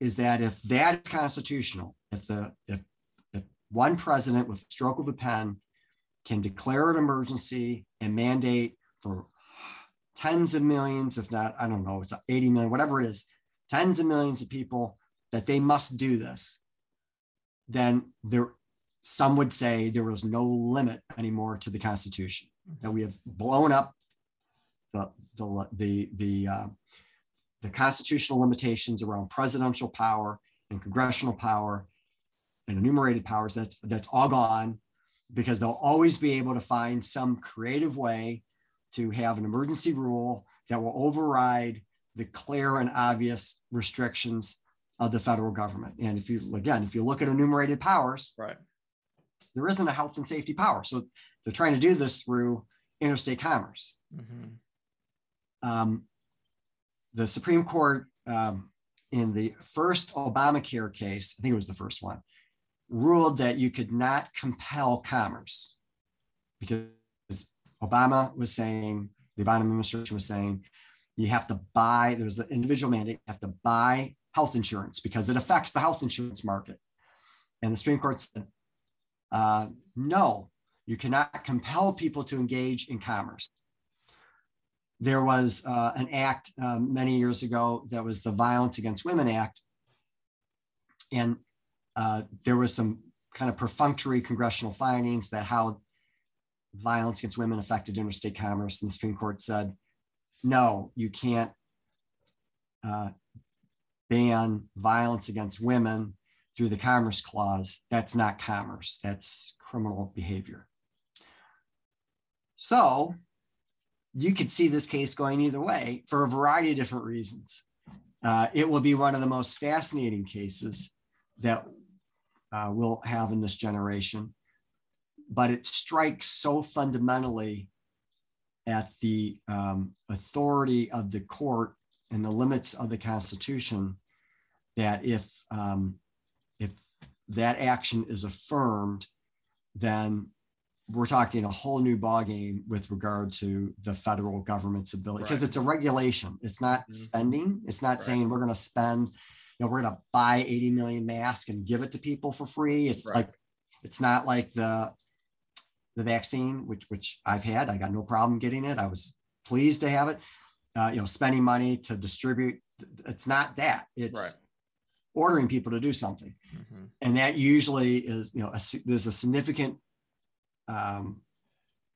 is that if that is constitutional, if the if if one president with a stroke of a pen can declare an emergency and mandate for tens of millions, if not, I don't know, it's 80 million, whatever it is, tens of millions of people that they must do this, then there some would say there was no limit anymore to the Constitution. That we have blown up the the the the, uh, the constitutional limitations around presidential power and congressional power and enumerated powers. That's that's all gone because they'll always be able to find some creative way to have an emergency rule that will override the clear and obvious restrictions of the federal government. And if you again, if you look at enumerated powers, right, there isn't a health and safety power. So they're trying to do this through interstate commerce. Mm-hmm. Um, the Supreme Court um, in the first Obamacare case, I think it was the first one, ruled that you could not compel commerce because Obama was saying, the Obama administration was saying, you have to buy, there's an individual mandate, you have to buy health insurance because it affects the health insurance market. And the Supreme Court said, uh, no, you cannot compel people to engage in commerce. There was uh, an act um, many years ago that was the Violence Against Women Act. And uh, there was some kind of perfunctory congressional findings that how violence against women affected interstate commerce. And the Supreme Court said, no, you can't uh, ban violence against women through the Commerce Clause, that's not commerce, that's criminal behavior. So you could see this case going either way for a variety of different reasons. Uh, it will be one of the most fascinating cases that uh, we'll have in this generation, but it strikes so fundamentally at the um, authority of the court and the limits of the Constitution that if um, that action is affirmed, then we're talking a whole new ballgame with regard to the federal government's ability because right. it's a regulation. It's not mm-hmm. spending. It's not right. saying we're going to spend, you know, we're going to buy 80 million masks and give it to people for free. It's right. like, it's not like the the vaccine, which which I've had. I got no problem getting it. I was pleased to have it. Uh, you know, spending money to distribute. It's not that. It's ordering people to do something. Mm-hmm. And that usually is, you know, a, there's a significant um,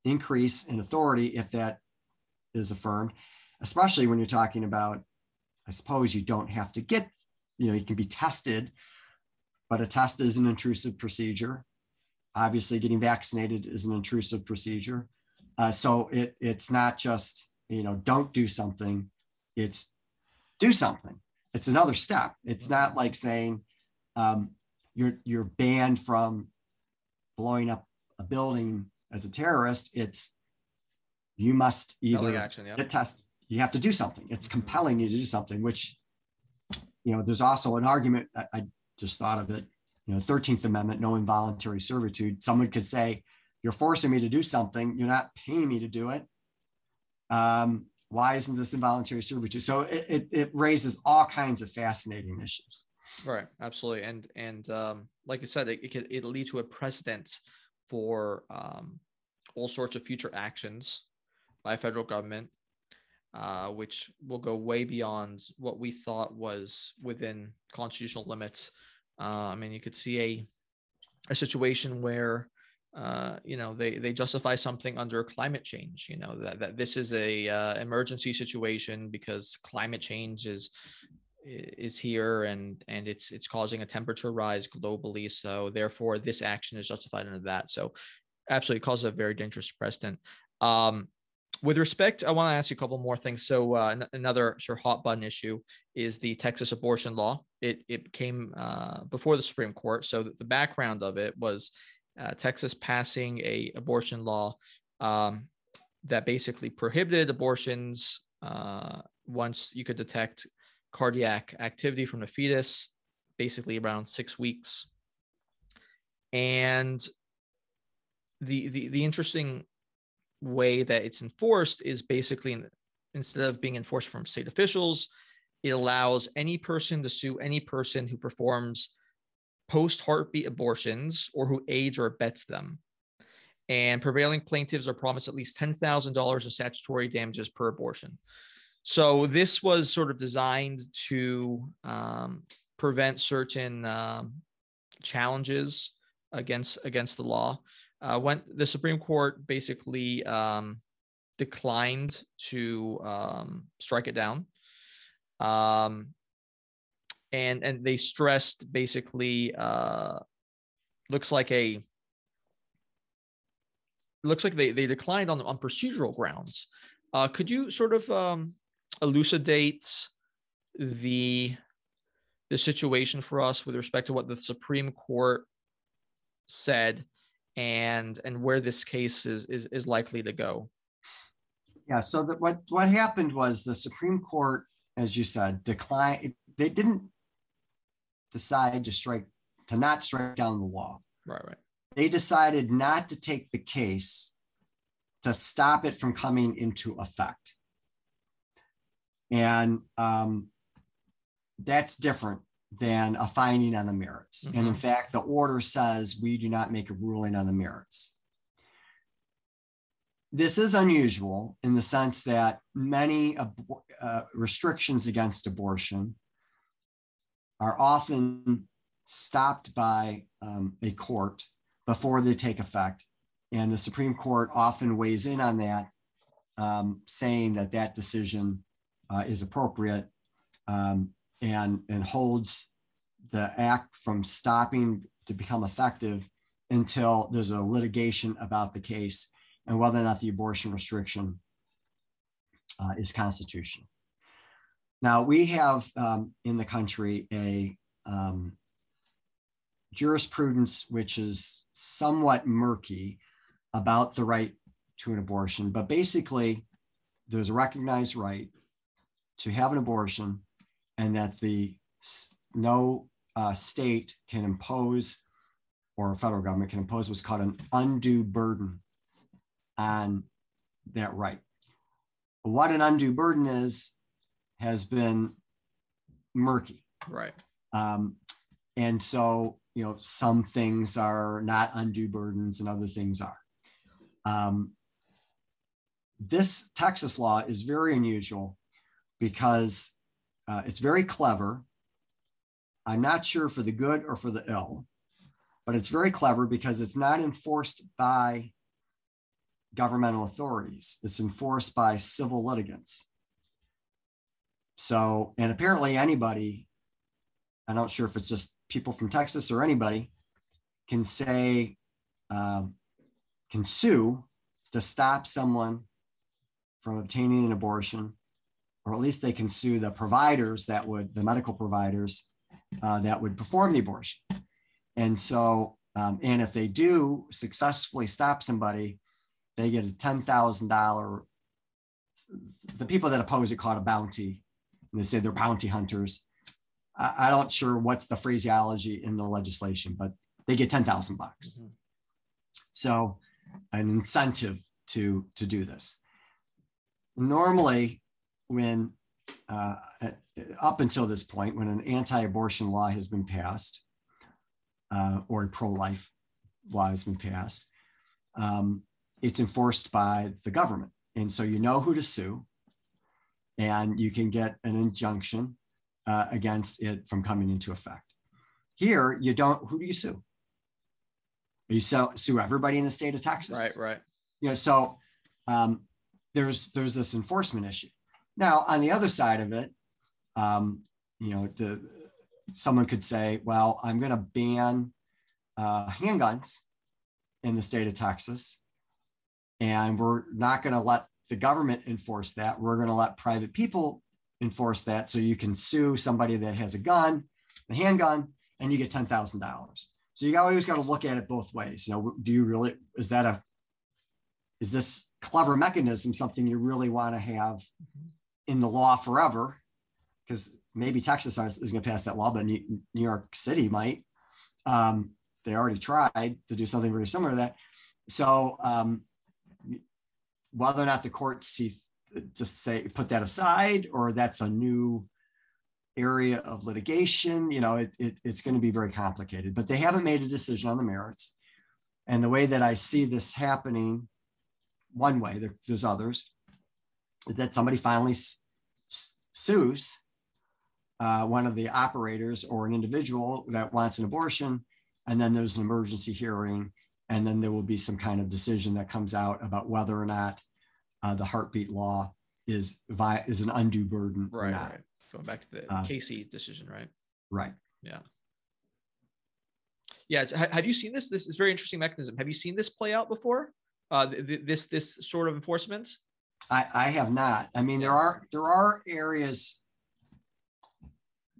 increase in authority if that is affirmed, especially when you're talking about, I suppose you don't have to get, you know, you can be tested, but a test is an intrusive procedure. Obviously, getting vaccinated is an intrusive procedure. Uh, so it, it's not just, you know, don't do something, it's do something it's another step. It's not like saying um, you're you're banned from blowing up a building as a terrorist. It's you must either action, yeah. test. You have to do something. It's mm-hmm. compelling you to do something. Which you know, there's also an argument. I, I just thought of it. You know, Thirteenth Amendment, no involuntary servitude. Someone could say, "You're forcing me to do something. You're not paying me to do it." Um, why isn't this involuntary servitude? So it, it, it raises all kinds of fascinating issues. Right, absolutely, and and um, like I said, it, it could it'll lead to a precedent for um, all sorts of future actions by federal government, uh, which will go way beyond what we thought was within constitutional limits. I mean, you could see a a situation where uh, you know they they justify something under climate change you know that, that this is a uh, emergency situation because climate change is is here and and it's it's causing a temperature rise globally. So therefore this action is justified under that. So absolutely causes a very dangerous precedent. Um, with respect i want to ask you a couple more things. So uh, n- another sort of hot button issue is the texas abortion law it it came uh, before the supreme court so the background of it was uh, texas passing a abortion law um, that basically prohibited abortions uh, once you could detect cardiac activity from the fetus, basically around six weeks. And the, the, the interesting way that it's enforced is basically instead of being enforced from state officials, it allows any person to sue any person who performs post heartbeat abortions or who aids or abets them. And prevailing plaintiffs are promised at least $10,000 of statutory damages per abortion. So this was sort of designed to um, prevent certain um, challenges against against the law. Uh, when the Supreme Court basically um, declined to um, strike it down, um, and and they stressed basically uh, looks like a looks like they they declined on on procedural grounds. Uh, could you sort of um, elucidates the the situation for us with respect to what the Supreme Court said and and where this case is is, is likely to go. Yeah. So that what what happened was the Supreme Court, as you said, decline. They didn't decide to strike to not strike down the law. Right. Right. They decided not to take the case to stop it from coming into effect. And um, that's different than a finding on the merits. Mm-hmm. And in mm-hmm. fact, the order says we do not make a ruling on the merits. This is unusual in the sense that many uh, restrictions against abortion are often stopped by um, a court before they take effect. And the Supreme Court often weighs in on that, um, saying that that decision uh, is appropriate um, and, and holds the act from stopping to become effective until there's a litigation about the case and whether or not the abortion restriction uh, is constitutional. Now, we have um, in the country a um, jurisprudence which is somewhat murky about the right to an abortion, but basically, there's a recognized right to have an abortion and that the no uh, state can impose or a federal government can impose what's called an undue burden on that right. What an undue burden is has been murky. Right. Um, and so, you know, some things are not undue burdens and other things are. Um, this Texas law is very unusual because uh, it's very clever. I'm not sure for the good or for the ill, but it's very clever because it's not enforced by governmental authorities, it's enforced by civil litigants. So, and apparently anybody, I'm not sure if it's just people from Texas or anybody, can say, um, can sue to stop someone from obtaining an abortion or at least they can sue the providers that would, the medical providers uh, that would perform the abortion. And so, um, and if they do successfully stop somebody, they get a $10,000. The people that oppose it call it a bounty, and they say they're bounty hunters. I, I don't sure what's the phraseology in the legislation, but they get 10,000 bucks. Mm-hmm. So, an incentive to to do this. Normally, when uh, up until this point, when an anti-abortion law has been passed uh, or a pro-life law has been passed, um, it's enforced by the government, and so you know who to sue, and you can get an injunction uh, against it from coming into effect. Here, you don't. Who do you sue? You sue, sue everybody in the state of Texas. Right, right. You know, so um, there's there's this enforcement issue. Now, on the other side of it, um, you know, the someone could say, well, I'm going to ban uh, handguns in the state of Texas, and we're not going to let the government enforce that. We're going to let private people enforce that. So you can sue somebody that has a gun, a handgun, and you get ten thousand dollars. So you always got to look at it both ways. You know, do you really is that a is this clever mechanism something you really want to have in the law forever? Because maybe Texas isn't going to pass that law, but New York City might. Um, they already tried to do something very similar to that. So um, whether or not the court see just say put that aside or that's a new area of litigation you know it, it, it's going to be very complicated. But they haven't made a decision on the merits. And the way that i see this happening one way there, there's others is that somebody finally sues uh, one of the operators or an individual that wants an abortion and then there's an emergency hearing and then there will be some kind of decision that comes out about whether or not uh, the heartbeat law is vi- is an undue burden right, right going back to the uh, Casey decision, right? Right. Yeah. Yeah. have you seen this? This is very interesting mechanism. Have you seen this play out before? Uh, th- this this sort of enforcement? I, I have not. I mean, there are there are areas.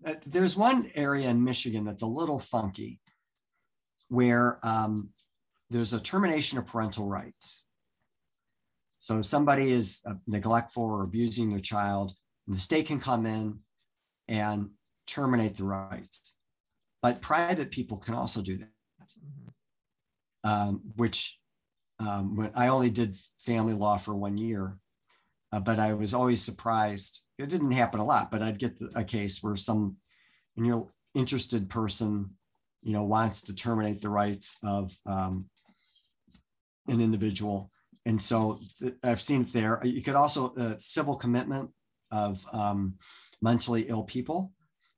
Uh, there's one area in Michigan that's a little funky, where um, there's a termination of parental rights. So if somebody is uh, neglectful or abusing their child, the state can come in and terminate the rights. But private people can also do that, mm-hmm. um, which um, when I only did family law for one year, uh, but I was always surprised. It didn't happen a lot, but I'd get the, a case where some you know, interested person, you know, wants to terminate the rights of um, an individual. And so th- I've seen it there. You could also uh, civil commitment of um, mentally ill people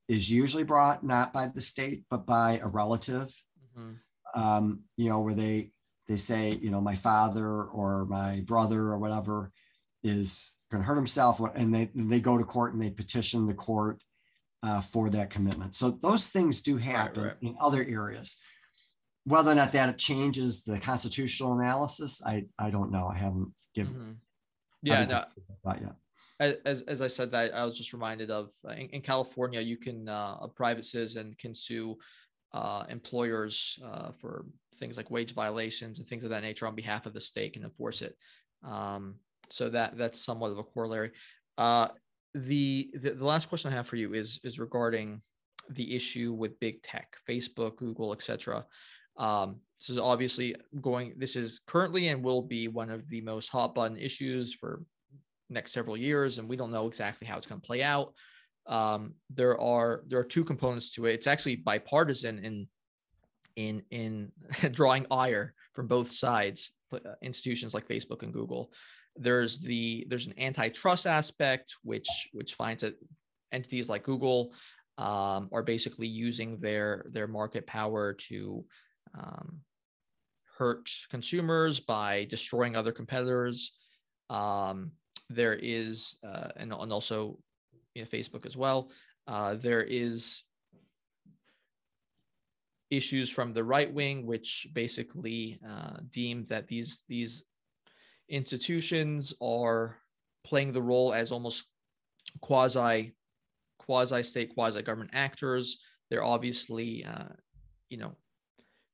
is usually brought not by the state but by a relative mm-hmm. um, you know where they they say you know my father or my brother or whatever is going to hurt himself and they and they go to court and they petition the court uh, for that commitment so those things do happen right, right. in other areas whether or not that changes the constitutional analysis i i don't know i haven't given mm-hmm. yeah no, that yet as as I said that I was just reminded of uh, in, in California you can uh, a private citizen can sue uh, employers uh, for things like wage violations and things of that nature on behalf of the state and enforce it. Um, so that that's somewhat of a corollary. Uh, the, the the last question I have for you is is regarding the issue with big tech, Facebook, Google, etc. Um, this is obviously going. This is currently and will be one of the most hot button issues for next several years, and we don't know exactly how it's going to play out. Um, there are there are two components to it. It's actually bipartisan in in in drawing ire from both sides. Uh, institutions like Facebook and Google. There's the there's an antitrust aspect which which finds that entities like Google um, are basically using their their market power to um, hurt consumers by destroying other competitors. Um, there is, uh, and, and also you know, Facebook as well, uh, there is issues from the right wing, which basically uh, deem that these these institutions are playing the role as almost quasi quasi state quasi government actors. They're obviously, uh, you know,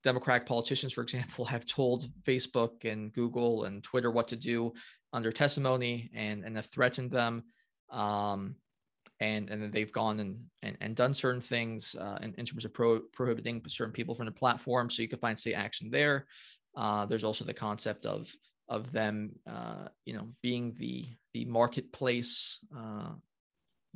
Democratic politicians, for example, have told Facebook and Google and Twitter what to do under testimony and and have threatened them um, and and then they've gone and and, and done certain things uh, in, in terms of pro, prohibiting certain people from the platform so you can find state action there uh, there's also the concept of of them, uh, you know, being the the marketplace, uh,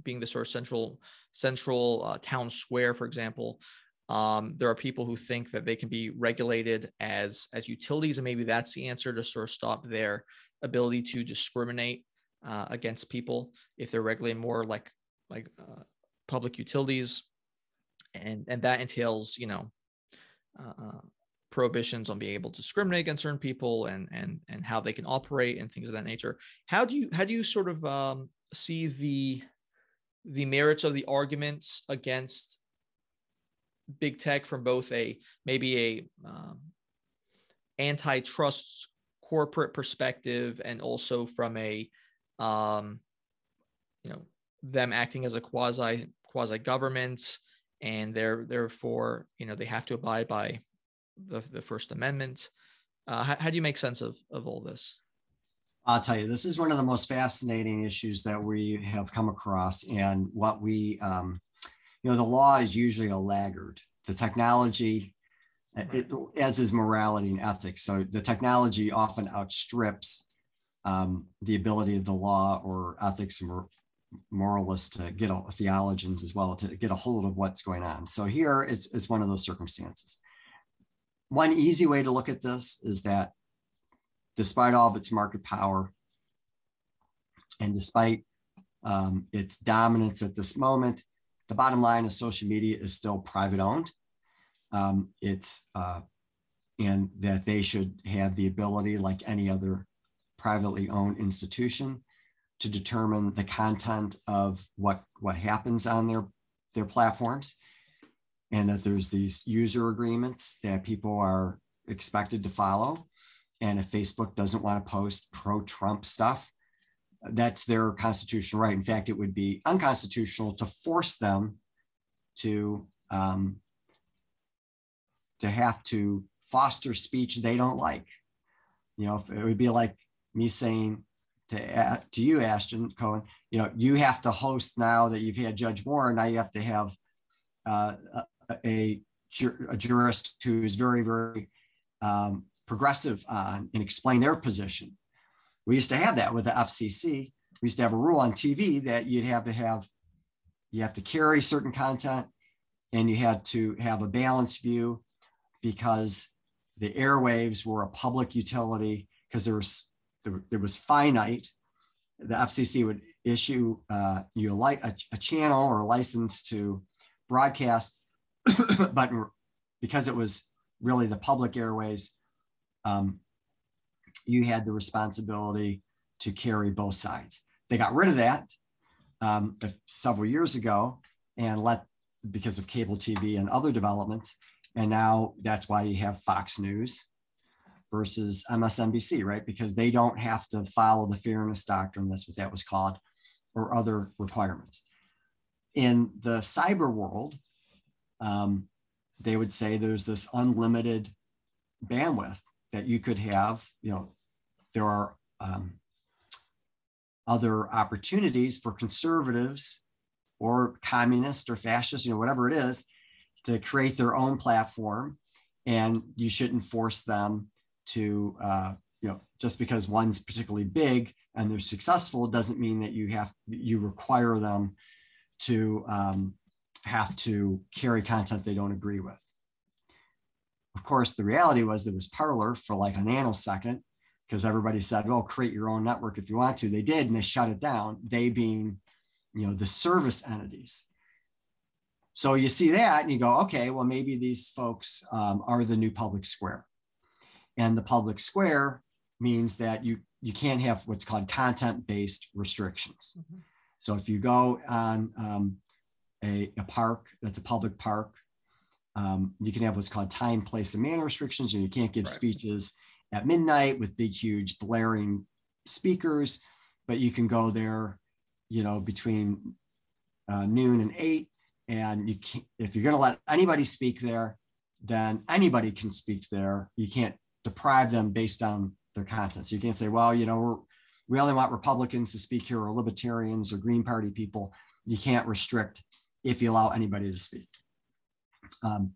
being the sort of central central uh, town square, for example. Um, there are people who think that they can be regulated as as utilities, and maybe that's the answer to sort of stop their ability to discriminate uh, against people if they're regulated more like like uh, public utilities, and and that entails you know uh, uh, prohibitions on being able to discriminate against certain people and and and how they can operate and things of that nature. How do you how do you sort of um, see the the merits of the arguments against big tech from both a maybe a um, antitrust corporate perspective and also from a um, you know them acting as a quasi quasi government and they're therefore you know they have to abide by the, the first amendment uh, how, how do you make sense of of all this I'll tell you, this is one of the most fascinating issues that we have come across. And what we, um, you know, the law is usually a laggard. The technology, it, as is morality and ethics. So the technology often outstrips um, the ability of the law or ethics and moralists to get a, theologians as well to get a hold of what's going on. So here is, is one of those circumstances. One easy way to look at this is that despite all of its market power and despite um, its dominance at this moment, the bottom line is social media is still private owned. Um, it's uh, and that they should have the ability, like any other privately owned institution, to determine the content of what what happens on their their platforms, and that there's these user agreements that people are expected to follow and if Facebook doesn't want to post pro Trump stuff, that's their constitutional right. In fact, it would be unconstitutional to force them to um, to have to foster speech they don't like. You know, it would be like me saying to to you, Ashton Cohen, you know, you have to host now that you've had Judge Moore. Now you have to have uh, a, a, a jurist who's very, very um, progressive on and explain their position. We used to have that with the FCC. We used to have a rule on TV that you'd have to have, you have to carry certain content and you had to have a balanced view because the airwaves were a public utility because there was there, there, was finite. The FCC would issue uh, you a, li- a, a channel or a license to broadcast, but because it was really the public airways, um, you had the responsibility to carry both sides. They got rid of that um, several years ago and let because of cable TV and other developments. And now that's why you have Fox News versus MSNBC, right? Because they don't have to follow the fairness doctrine, that's what that was called, or other requirements. In the cyber world, um, they would say there's this unlimited bandwidth that you could have, you know, there are um, other opportunities for conservatives or communists or fascists, you know, whatever it is, to create their own platform. And you shouldn't force them to, uh, you know, just because one's particularly big and they're successful doesn't mean that you have, you require them to um, have to carry content they don't agree with. Of course, the reality was there was Parler for like a nanosecond because everybody said, "Oh, create your own network if you want to." They did, and they shut it down. They being, you know, the service entities. So you see that, and you go, "Okay, well, maybe these folks um, are the new public square." And the public square means that you you can't have what's called content-based restrictions. Mm-hmm. So if you go on um, a, a park that's a public park um, you can have what's called time, place, and manner restrictions, and you can't give right. speeches at midnight with big, huge, blaring speakers, but you can go there, you know, between uh, noon and eight. And you can't, if you're going to let anybody speak there, then anybody can speak there. You can't deprive them based on their content. So you can't say, well, you know, we're, we only want Republicans to speak here or libertarians or Green Party people. You can't restrict if you allow anybody to speak. Um,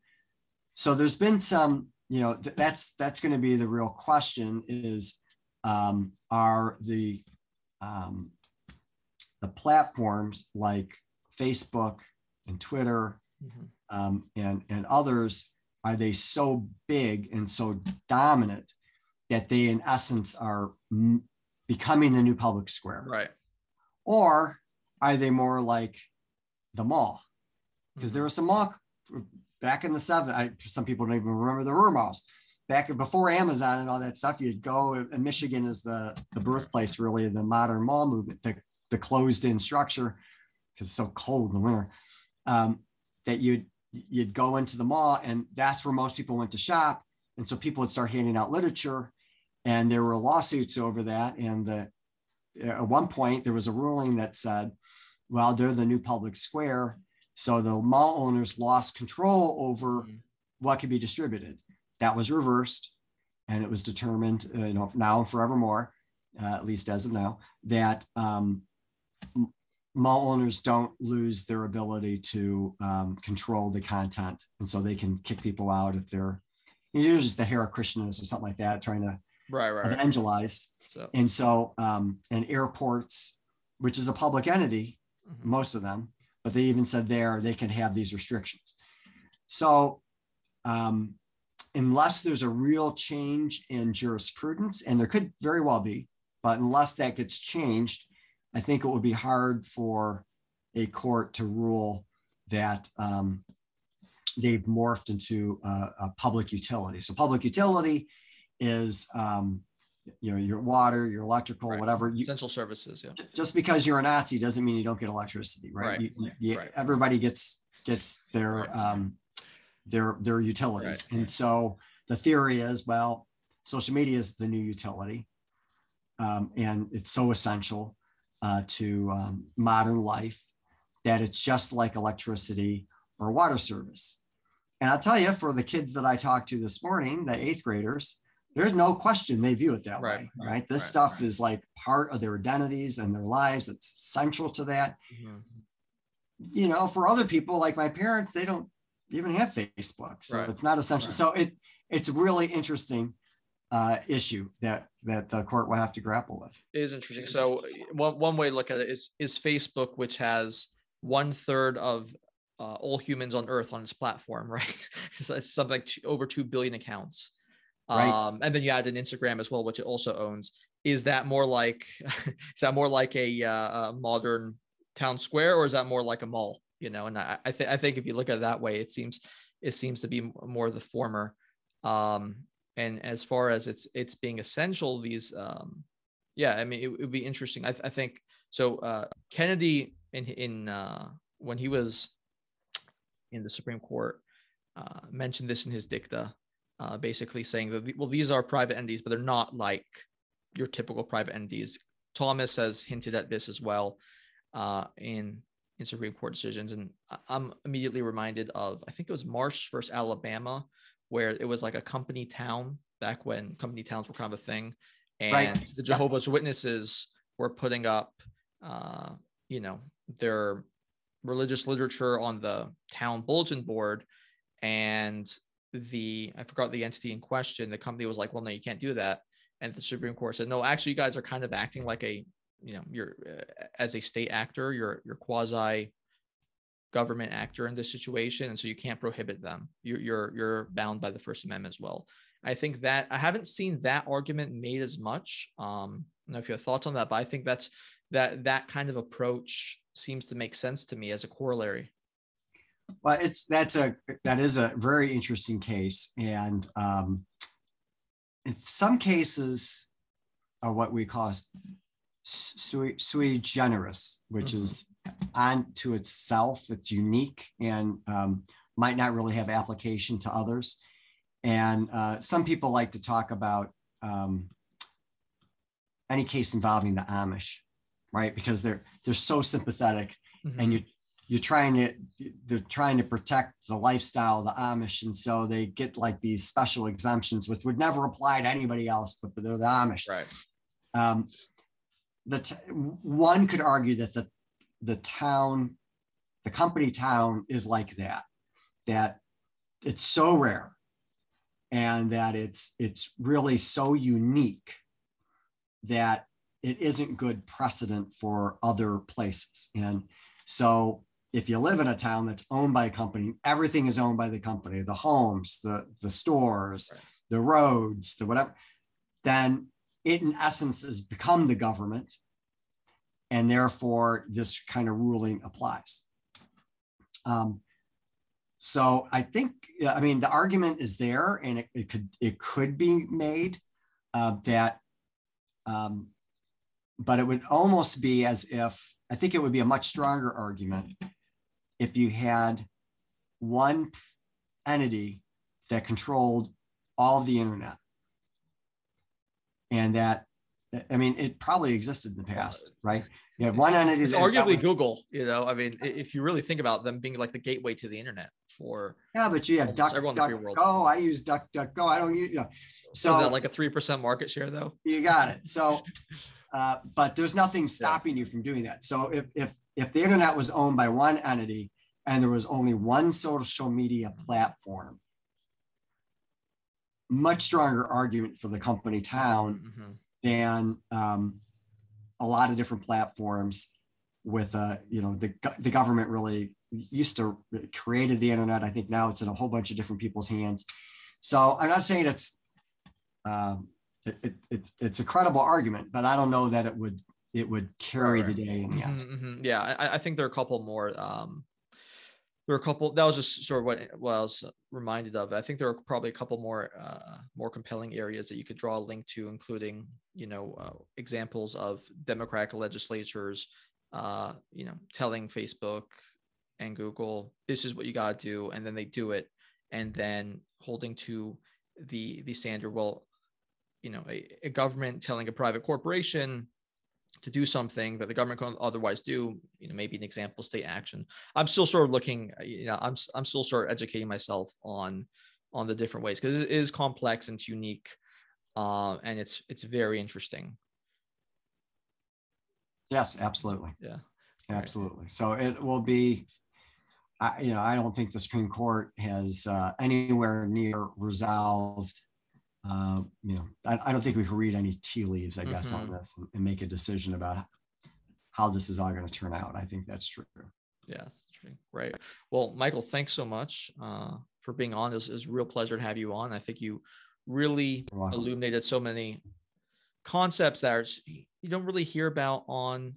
so there's been some, you know, th- that's that's going to be the real question is um, are the um, the platforms like Facebook and Twitter Mhm. um, and and others are they so big and so dominant that they in essence are m- becoming the new public square Right. or are they more like the mall because Mhm. there was some mall back in the seven I, some people don't even remember the were malls back before amazon and all that stuff you'd go and michigan is the the birthplace really of the modern mall movement the, the closed in structure because it's so cold in the winter um, that you'd you'd go into the mall and that's where most people went to shop. And so people would start handing out literature and there were lawsuits over that. And the at one point there was a ruling that said well they're the new public square so the mall owners lost control over Mhm. what could be distributed that was reversed and it was determined uh, you know now and forevermore uh, at least as of now that um, mall owners don't lose their ability to um, control the content and so they can kick people out if they're usually just the Hare Krishnas or something like that trying to Right. Right. right. evangelize So, and so, um, and airports, which is a public entity, mhm. most of them, but they even said there they can have these restrictions. So, um, unless there's a real change in jurisprudence, and there could very well be, but unless that gets changed, I think it would be hard for a court to rule that um, they've morphed into a, a public utility. So, public utility is um, you know your water, your electrical, Right. whatever. You, essential services. Yeah. just because you're a Nazi doesn't mean you don't get electricity, right? Right. You- you- Right. Everybody gets gets their um, their their utilities, and so the theory is, well, social media is the new utility, um, and it's so essential uh, to um, modern life that it's just like electricity or water service. And I'll tell you, for the kids that I talked to this morning, the eighth graders, there's no question they view it that Right, way, right, right? This right, stuff is like part of their identities and their lives. It's central to that. Mhm. You know, for other people like my parents, they don't even have Facebook, so it's not essential. So it it's a really interesting uh, issue that that the court will have to grapple with. It is interesting. So one one way to look at it is is Facebook, which has one third of uh, all humans on Earth on its platform, right? so it's something like two, over two billion accounts. Right. Um, and then you add an Instagram as well, which it also owns. Is that more like is that more like a, uh, a modern town square, or is that more like a mall? You know, and I I, th- I think if you look at it that way, it seems it seems to be more the former. Um, and as far as it's it's being essential, these um, yeah, I mean, it would be interesting. I, th- I think so. Uh, Kennedy in in uh, when he was in the Supreme Court uh, mentioned this in his dicta, uh, basically saying that well, these are private entities, but they're not like your typical private entities. Thomas has hinted at this as well uh, in in Supreme Court decisions, and I'm immediately reminded of I think it was Marsh versus Alabama, where it was like a company town back when company towns were kind of a thing, and Right. the Jehovah's Witnesses were putting up, uh, you know, their religious literature on the town bulletin board, and the I forgot the entity in question. The company was like, "Well, no, you can't do that." And the Supreme Court said, "No, actually, you guys are kind of acting like a, you know, you're uh, as a state actor, you're you're quasi government actor in this situation, and so you can't prohibit them. You're you're you're bound by the First Amendment as well." I think that I haven't seen that argument made as much. Um, I don't know if you have thoughts on that, but I think that's that that kind of approach seems to make sense to me as a corollary. Well, it's that's a that is a very interesting case, and um, in some cases are what we call sui, sui generis, which Mhm. is itself. It's unique and um, might not really have application to others. And uh, some people like to talk about um, any case involving the Amish, right? Because they're they're so sympathetic Mhm. and you you're trying to they're trying to protect the lifestyle of the Amish, and so they get like these special exemptions, which would never apply to anybody else, but they're the Amish. right. Um, the t- one could argue that the the town, the company town, is like that. That it's so rare, and that it's it's really so unique that it isn't good precedent for other places. And so if you live in a town that's owned by a company, everything is owned by the company, the homes, the, the stores, right. the roads, the whatever, then it in essence has become the government. And therefore, this kind of ruling applies. Um, so I think, I mean, the argument is there, and it, it could it could be made uh, that, um, but it would almost be as if I think it would be a much stronger argument if you had one entity that controlled all of the internet. And that i mean it probably existed in the past right? You have one entity it's arguably was, google you know i mean if you really think about them being like the gateway to the internet for yeah but you have duck, everyone duck, in the go i use duck duck go i don't use you know so is that like a 3% market share though? You got it. So uh, but there's nothing stopping you from doing that. So if if if the internet was owned by one entity and there was only one social media platform, much stronger argument for the company town mm-hmm. than um, a lot of different platforms with uh, you know the, the government really used to created the internet. I think now it's in a whole bunch of different people's hands. So i'm not saying it's um, it, it, it's it's a credible argument but i don't know that it would it would carry the day in the end. Mm-hmm, mm-hmm. Yeah, I, I, think there are a couple more. Um, there are a couple. That was just sort of what, what I was reminded of. I think there are probably a couple more uh, more compelling areas that you could draw a link to, including you know uh, examples of Democratic legislatures, uh, you know, telling Facebook and Google this is what you got to do, and then they do it, and then holding to the the standard. Well, you know, a, a government telling a private corporation to do something that the government can otherwise do you know maybe an example state action. I'm still sort of looking uh, you know i'm, I'm still sort of educating myself on on the different ways because it is complex and it's unique uh, and it's it's very interesting. Yes absolutely. Yeah. Absolutely right. so it will be I, you know i don't think the supreme court has uh, anywhere near resolved uh, you know, I, I, don't think we can read any tea leaves, I guess, mm-hmm. on this and, and, make a decision about how this is all going to turn out. I think that's true. Yeah, that's true. Right. Well, Michael, thanks so much uh, for being on. This is a real pleasure to have you on. I think you really illuminated so many concepts that are, you don't really hear about on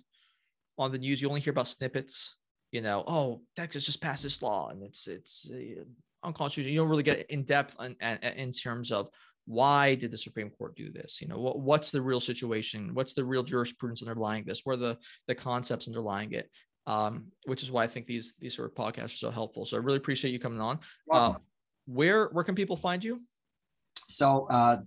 on the news. You only hear about snippets. You know, oh, Texas just passed this law and it's it's uh, unconstitutional. You don't really get in depth in, in, in terms of why did the Supreme Court do this? You know, what, what's the real situation? What's the real jurisprudence underlying this? What are the the concepts underlying it? Um, which is why I think these these sort of podcasts are so helpful. So I really appreciate you coming on. Uh, where where can people find you? So uh,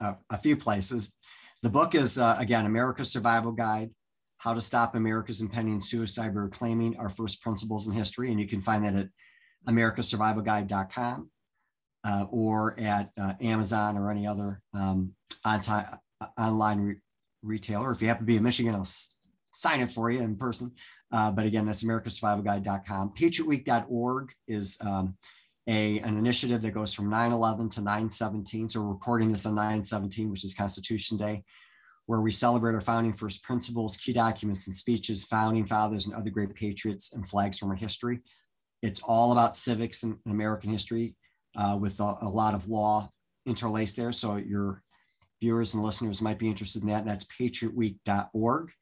a, a few places. The book is uh, again America's Survival Guide: How to Stop America's Impending Suicide by Reclaiming Our First Principles in History, and you can find that at americasurvivalguide.com uh, or at uh, Amazon or any other um, on time, uh, online re- retailer. If you happen to be in Michigan, I'll s- sign it for you in person. Uh, but again, that's americasurvivalguide.com. Patriotweek.org is um, a, an initiative that goes from 9-11 to 9-17. So we're recording this on 9-17, which is Constitution Day, where we celebrate our founding first principles, key documents and speeches, founding fathers and other great patriots and flags from our history. It's all about civics and American history uh, with a, a, lot of law interlaced there. So your viewers and listeners might be interested in that. That's patriotweek.org.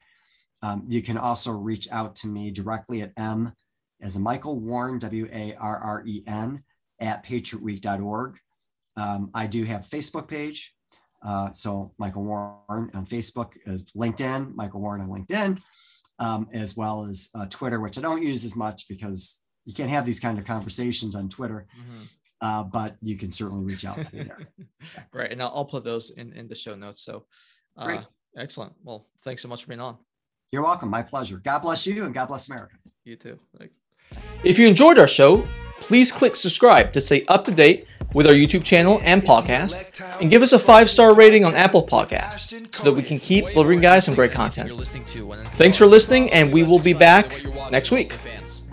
Um, you can also reach out to me directly at M as Michael Warren, W A R R E N, at patriotweek.org. Um, I do have Facebook page. Uh, so Michael Warren on Facebook is LinkedIn, Michael Warren on LinkedIn, um, as well as uh, Twitter, which I don't use as much because you can't have these kind of conversations on Twitter. Mm-hmm uh, but you can certainly reach out there. Great. And I'll, I'll, put those in, in the show notes. So uh, excellent. Well, thanks so much for being on. You're welcome. My pleasure. God bless you and God bless America. You too. Thanks. If you enjoyed our show, please click subscribe to stay up to date with our YouTube channel and podcast, and give us a five star rating on Apple Podcasts so that we can keep delivering guys some great content. Thanks for listening, and we will be back next week.